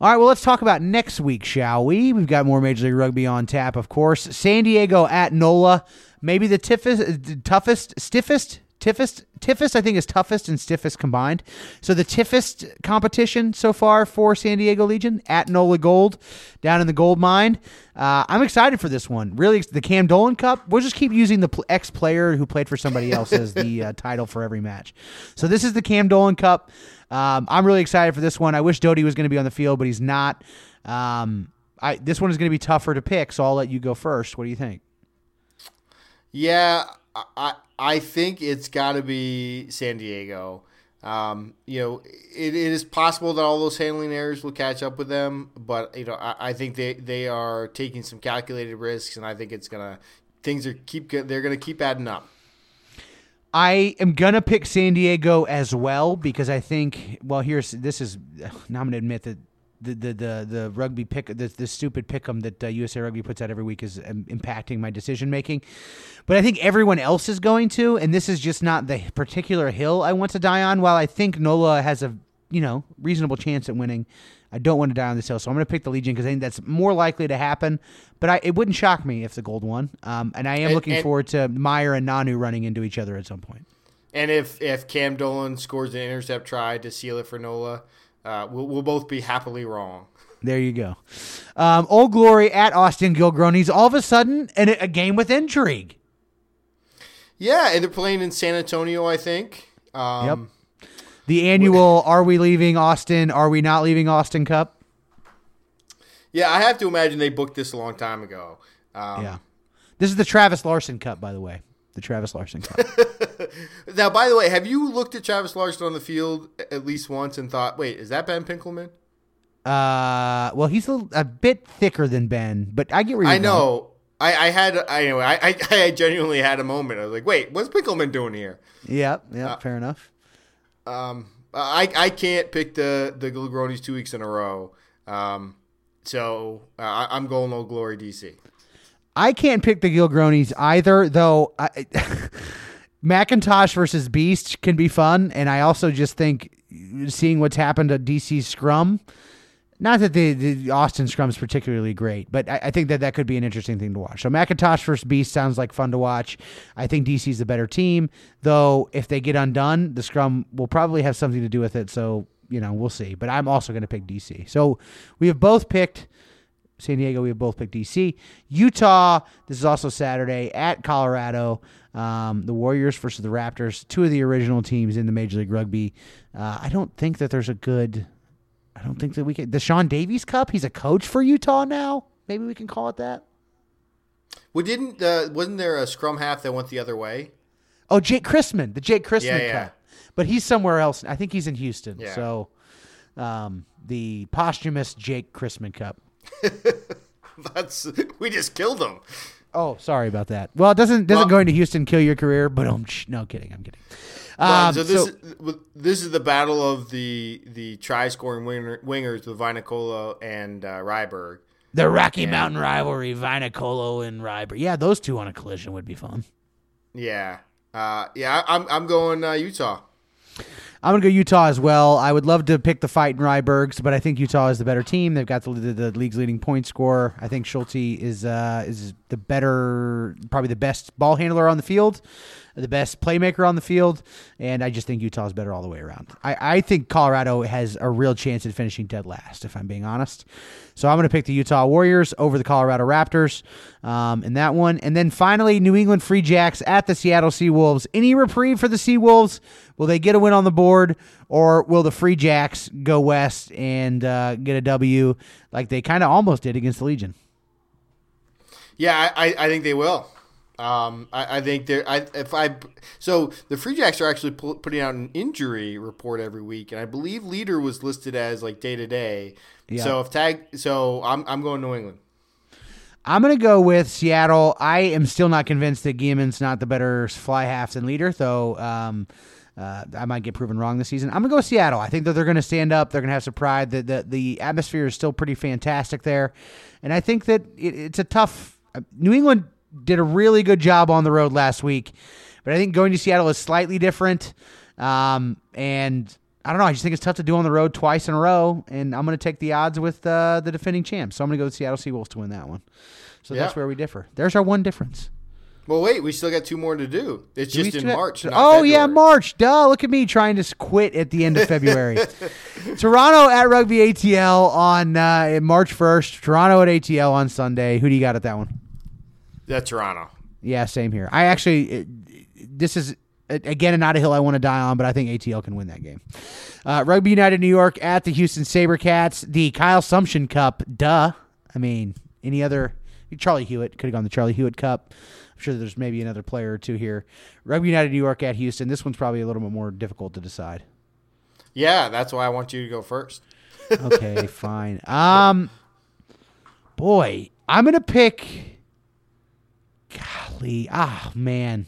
A: All right, well, let's talk about next week, shall we? We've got more Major League Rugby on tap, of course. San Diego at NOLA. Maybe the tiffest, toughest, stiffest, tiffest, tiffest, I think is toughest and stiffest combined. So the tiffest competition so far for San Diego Legion at NOLA Gold down in the gold mine. Uh, I'm excited for this one. Really, the Cam Dolan Cup. We'll just keep using the ex player who played for somebody else as the uh, title for every match. So this is the Cam Dolan Cup. Um, I'm really excited for this one. I wish Doty was going to be on the field, but he's not. Um, I, this one is going to be tougher to pick, so I'll let you go first. What do you think?
C: Yeah, I I, think it's got to be San Diego. Um, you know, it, it is possible that all those handling errors will catch up with them, but you know, I, I think they, they are taking some calculated risks, and I think it's gonna things are keep they're gonna keep adding up.
A: I am gonna pick San Diego as well because I think. Well, here's this is. Now I'm gonna admit that the the the, the rugby pick the, the stupid pick'em that uh, USA Rugby puts out every week is um, impacting my decision making. But I think everyone else is going to, and this is just not the particular hill I want to die on. While I think Nola has a you know reasonable chance at winning. I don't want to die on this hill, so I'm going to pick the Legion because I think that's more likely to happen. But I, it wouldn't shock me if the gold won. Um, and I am
C: And-
A: looking
C: and-
A: forward to Meyer and Nanu running into each other at some point.
C: And if if Cam Dolan scores an intercept try to seal it for Nola, uh, we'll, we'll both be happily wrong.
A: There you go. Um, Old Glory at Austin Gilgronis. All of a sudden, and a game with intrigue.
C: Yeah, and they're playing in San Antonio, I think. Um,
A: Yep. The annual "Are we leaving Austin? Are we not leaving Austin?" Cup.
C: Yeah, I have to imagine they booked this a long time ago. Um,
A: Yeah, this is the Travis Larson Cup, by the way. The Travis Larson Cup.
C: Now, by the way, have you looked at Travis Larson on the field at least once and thought, wait, is that Ben Pinkelman?
A: uh, well, he's a, a bit thicker than Ben, but I get where you're
C: I know. I, I had, I anyway, I, I, genuinely had a moment. I was like, wait, what's Pinkelman doing here?
A: going. Yep,
C: Uh,
A: fair enough.
C: Um, I, I can't pick the the Gilgronis two weeks in a row. Um, so uh, I, I'm going Old Glory DC.
A: I can't pick the Gilgronis either, though. I, Macintosh versus Beast can be fun, and I also just think seeing what's happened to DC's scrum. Not that the, the Austin scrum is particularly great, but I, I think that that could be an interesting thing to watch. So Macintosh versus Beast sounds like fun to watch. I think DC's the better team, though. If they get undone, the scrum will probably have something to do with it. So you know we'll see. But I'm also going to pick DC. So we have both picked San Diego. We have both picked DC. Utah. This is also Saturday at Colorado. Um, the Warriors versus the Raptors. Two of the original teams in the Major League Rugby. Uh, I don't think that there's a good. I don't think that we can. The Sean Davies Cup. He's a coach for Utah now. Maybe we can call it that.
C: Well, didn't uh, wasn't there a scrum half that went the other way?
A: Oh, Jake Chrisman, the Jake Chrisman
C: Yeah, yeah.
A: Cup. But he's somewhere else. I think he's in Houston.
C: Yeah.
A: So, um, the posthumous Jake Chrisman Cup.
C: That's we just killed him.
A: Oh, sorry about that. Well, it doesn't doesn't
C: Well-
A: going to Houston kill your career, but um, sh- no kidding, I'm kidding. Um,
C: so this
A: so-
C: is, this is the battle of the the try scoring winger, wingers with Vinacola and uh, Ryberg.
A: the Rocky Mountain rivalry, Vinacolo and Ryberg. Yeah, those two on a collision would be fun.
C: Yeah, uh, yeah. I- I'm I'm going uh, Utah.
A: I'm gonna go Utah as well. I would love to pick the fight in Rybergs, but I think Utah is the better team. They've got the, the, the league's leading point scorer. I think Schulte is uh, is the better, probably the best ball handler on the field, the best playmaker on the field, and I just think Utah is better all the way around. I, I think Colorado has a real chance at finishing dead last, if I'm being honest. So I'm going to pick the Utah Warriors over the Colorado Raptors um, in that one. And then finally, New England Free Jacks at the Seattle Seawolves. Any reprieve for the Seawolves? Will they get a win on the board, or will the Free Jacks go west and uh, get a W like they kind of almost did against the Legion?
C: Yeah, I, I, I think they will. Um, I, I think they're. I if I so the Free Jacks are actually pu- putting out an injury report every week, and I believe leader was listed as like day to day. So if tag, so I'm I'm going New England.
A: I'm going to go with Seattle. I am still not convinced that Gieman's not the better fly half than leader, though. Um, uh, I might get proven wrong this season. I'm gonna go with Seattle. I think that they're gonna stand up. They're gonna have some pride. The the, the atmosphere is still pretty fantastic there, and I think that it, it's a tough. uh, New England did a really good job on the road last week, but I think going to Seattle is slightly different. Um, and I don't know. I just think it's tough to do on the road twice in a row, and I'm gonna take the odds with uh, the defending champs. So I'm gonna go with Seattle Seawolves to win that one. So that's where we differ. There's our one difference.
C: Well, wait, we still got two more to do. It's
A: Do
C: just in March. not
A: Oh yeah, March. Duh. Look at me trying to quit at the end of February. Toronto at Rugby ATL on uh, March first. Toronto at ATL on Sunday. Who do you got at that one?
C: That's Toronto.
A: Yeah, same here. I actually, it- this is again not a hill I want to die on, but I think ATL can win that game. Uh, Rugby United New York at the Houston SaberCats. The Kyle Sumsion Cup. Duh. I mean, any other? Charlie Hewitt could have gone the Charlie Hewitt Cup. I'm sure there's maybe another player or two here. Rugby United New York at Houston. This one's probably a little bit more difficult to decide.
C: Yeah, that's why I want you to go first.
A: Okay, fine. Um, boy, I'm gonna pick. Golly, ah, man.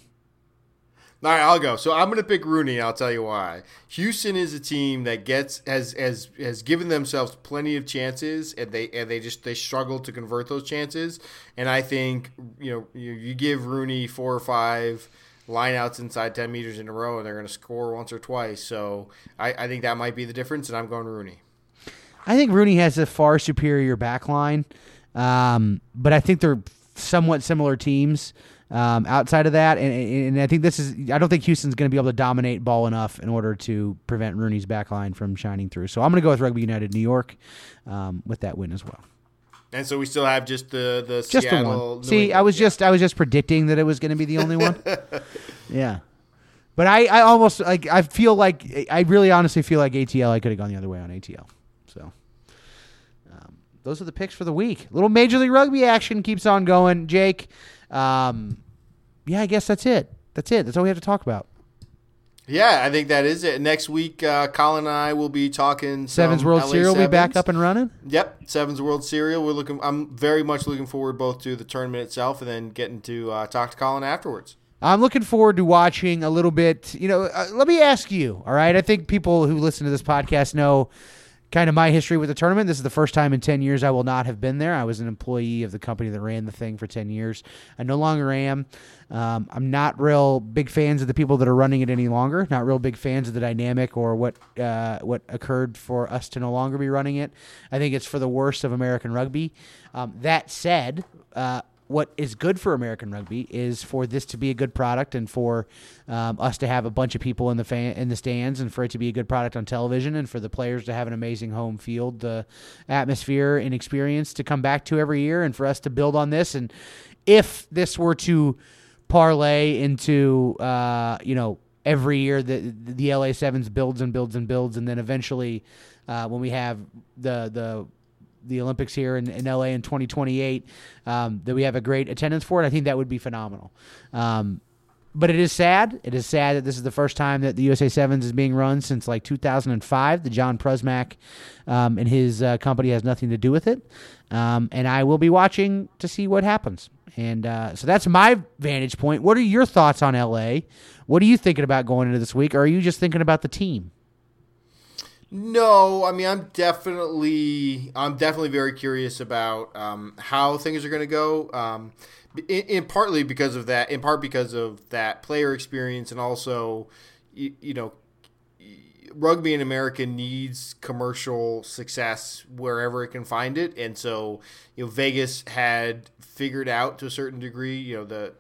C: All right, I'll go. So I'm going to pick Rooney. I'll tell you why. Houston is a team that gets has has has given themselves plenty of chances, and they and they just they struggle to convert those chances. And I think you know you, you give Rooney four or five lineouts inside ten meters in a row, and they're going to score once or twice. So I, I think that might be the difference, and I'm going Rooney.
A: I think Rooney has a far superior back line, um, but I think they're somewhat similar teams um, outside of that. And, and I think this is, I don't think Houston's going to be able to dominate ball enough in order to prevent Rooney's back line from shining through. So I'm going to go with Rugby United New York um, with that win as well.
C: And so we still have just the the
A: Just
C: Seattle.
A: the one.
C: New
A: See, I was
C: Yeah.
A: just I was just predicting that it was going to be the only one. yeah. But I, I almost like I feel like I really honestly feel like ATL I could have gone the other way on ATL. So those are the picks for the week. Little Major League Rugby action keeps on going. Jake, um, yeah, I guess that's it. That's it. That's all we have to talk about.
C: Yeah, I think that is it. Next week, uh, Colin and I will be talking
A: Sevens World
C: LA
A: Serial will be back up and running.
C: Yep, Sevens World Serial. We're looking. I'm very much looking forward both to the tournament itself and then getting to uh, talk to Colin afterwards.
A: I'm looking forward to watching a little bit. You know, uh, let me ask you. All right, I think people who listen to this podcast know kind of my history with the tournament. This is the first time in 10 years I will not have been there. I was an employee of the company that ran the thing for 10 years. I no longer am. Um, I'm not real big fans of the people that are running it any longer. Not real big fans of the dynamic or what uh, what occurred for us to no longer be running it. I think it's for the worst of American rugby. Um, that said, uh, what is good for American rugby is for this to be a good product and for um, us to have a bunch of people in the fan, in the stands and for it to be a good product on television and for the players to have an amazing home field, the atmosphere and experience to come back to every year and for us to build on this. And if this were to parlay into, uh, you know, every year the the LA Sevens builds and builds and builds, and then eventually, uh, when we have the the the Olympics here in, in LA in 2028, um, that we have a great attendance for it. I think that would be phenomenal. Um, but it is sad. It is sad that this is the first time that the USA Sevens is being run since like 2005. The John Prusmack um, and his uh, company has nothing to do with it. Um, and I will be watching to see what happens. And uh, so that's my vantage point. What are your thoughts on LA? What are you thinking about going into this week? Or are you just thinking about the team?
C: No, I mean I'm definitely I'm definitely very curious about um, how things are going to go. Um, in, in, partly because of that, in part because of that player experience, and also you, you know rugby in America needs commercial success wherever it can find it, and so you know Vegas had figured out to a certain degree, you know the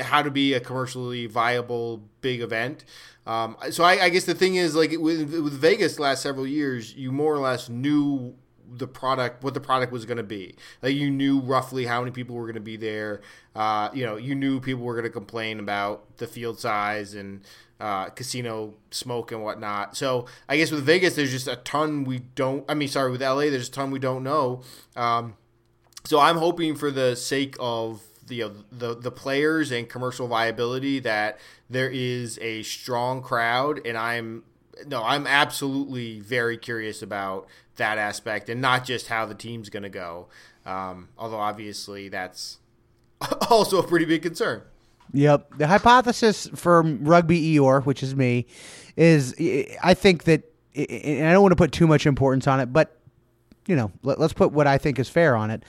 C: how to be a commercially viable big event. Um, so I, I, guess the thing is, like with, with Vegas, last several years, you more or less knew the product, what the product was going to be. Like you knew roughly how many people were going to be there. Uh, you know, you knew people were going to complain about the field size and uh, casino smoke and whatnot. So I guess with Vegas, there's just a ton we don't. I mean, sorry, with LA, there's a ton we don't know. Um, so I'm hoping for the sake of the, the the players and commercial viability that there is a strong crowd, and I'm no, I'm absolutely very curious about that aspect, and not just how the team's going to go. Um, although obviously that's also a pretty big concern.
A: Yep. The hypothesis for Rugby Eor, which is me, is I think that, and I don't want to put too much importance on it, but you know, let, us put what I think is fair on it.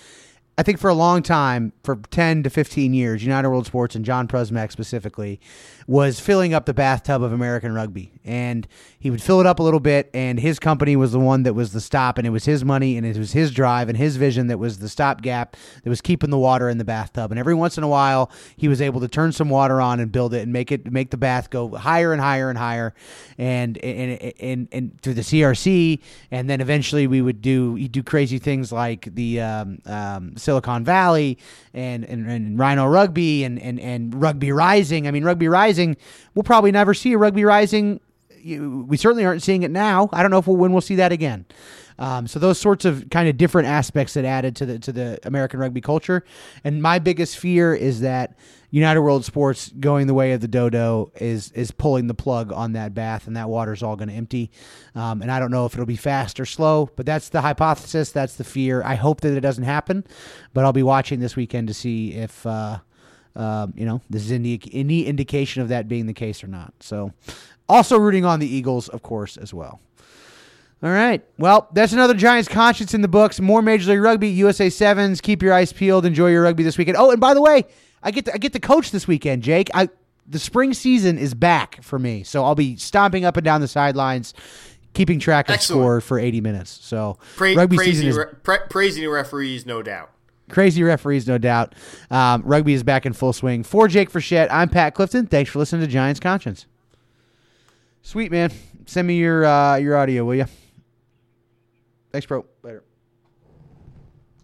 A: I think for a long time, for 10 to 15 years, United World Sports and John Prusmack specifically was filling up the bathtub of American rugby. And he would fill it up a little bit, and his company was the one that was the stop, and it was his money, and it was his drive and his vision that was the stopgap that was keeping the water in the bathtub. And every once in a while, he was able to turn some water on and build it and make it make the bath go higher and higher and higher, and and and, and through the CRC, and then eventually we would do do crazy things like the um, um, Silicon Valley and, and, and Rhino Rugby and, and, and Rugby Rising. I mean, Rugby Rising, we'll probably never see a Rugby Rising. We certainly aren't seeing it now. I don't know if we'll, when we'll see that again. Um, so those sorts of kind of different aspects that added to the to the American rugby culture. And my biggest fear is that United World Sports going the way of the dodo is is pulling the plug on that bath, and that water's all going to empty. Um, and I don't know if it'll be fast or slow, but that's the hypothesis. That's the fear. I hope that it doesn't happen, but I'll be watching this weekend to see if. Uh, um, you know, this is any, any indication of that being the case or not. So, also rooting on the Eagles, of course, as well. All right. Well, that's another Giants conscience in the books. More Major League Rugby, USA Sevens. Keep your eyes peeled. Enjoy your rugby this weekend. Oh, and by the way, I get to, I get to coach this weekend, Jake. I the spring season is back for me, so I'll be stomping up and down the sidelines, keeping track of Excellent. score for 80 minutes. So
C: pra- rugby season is re- praising referees, no doubt.
A: Crazy referees, no doubt. Um, rugby is back in full swing. For Jake Frechette, I'm Pat Clifton. Thanks for listening to Giants Conscience. Sweet man, send me your uh, your audio, will you? Thanks, bro. Later.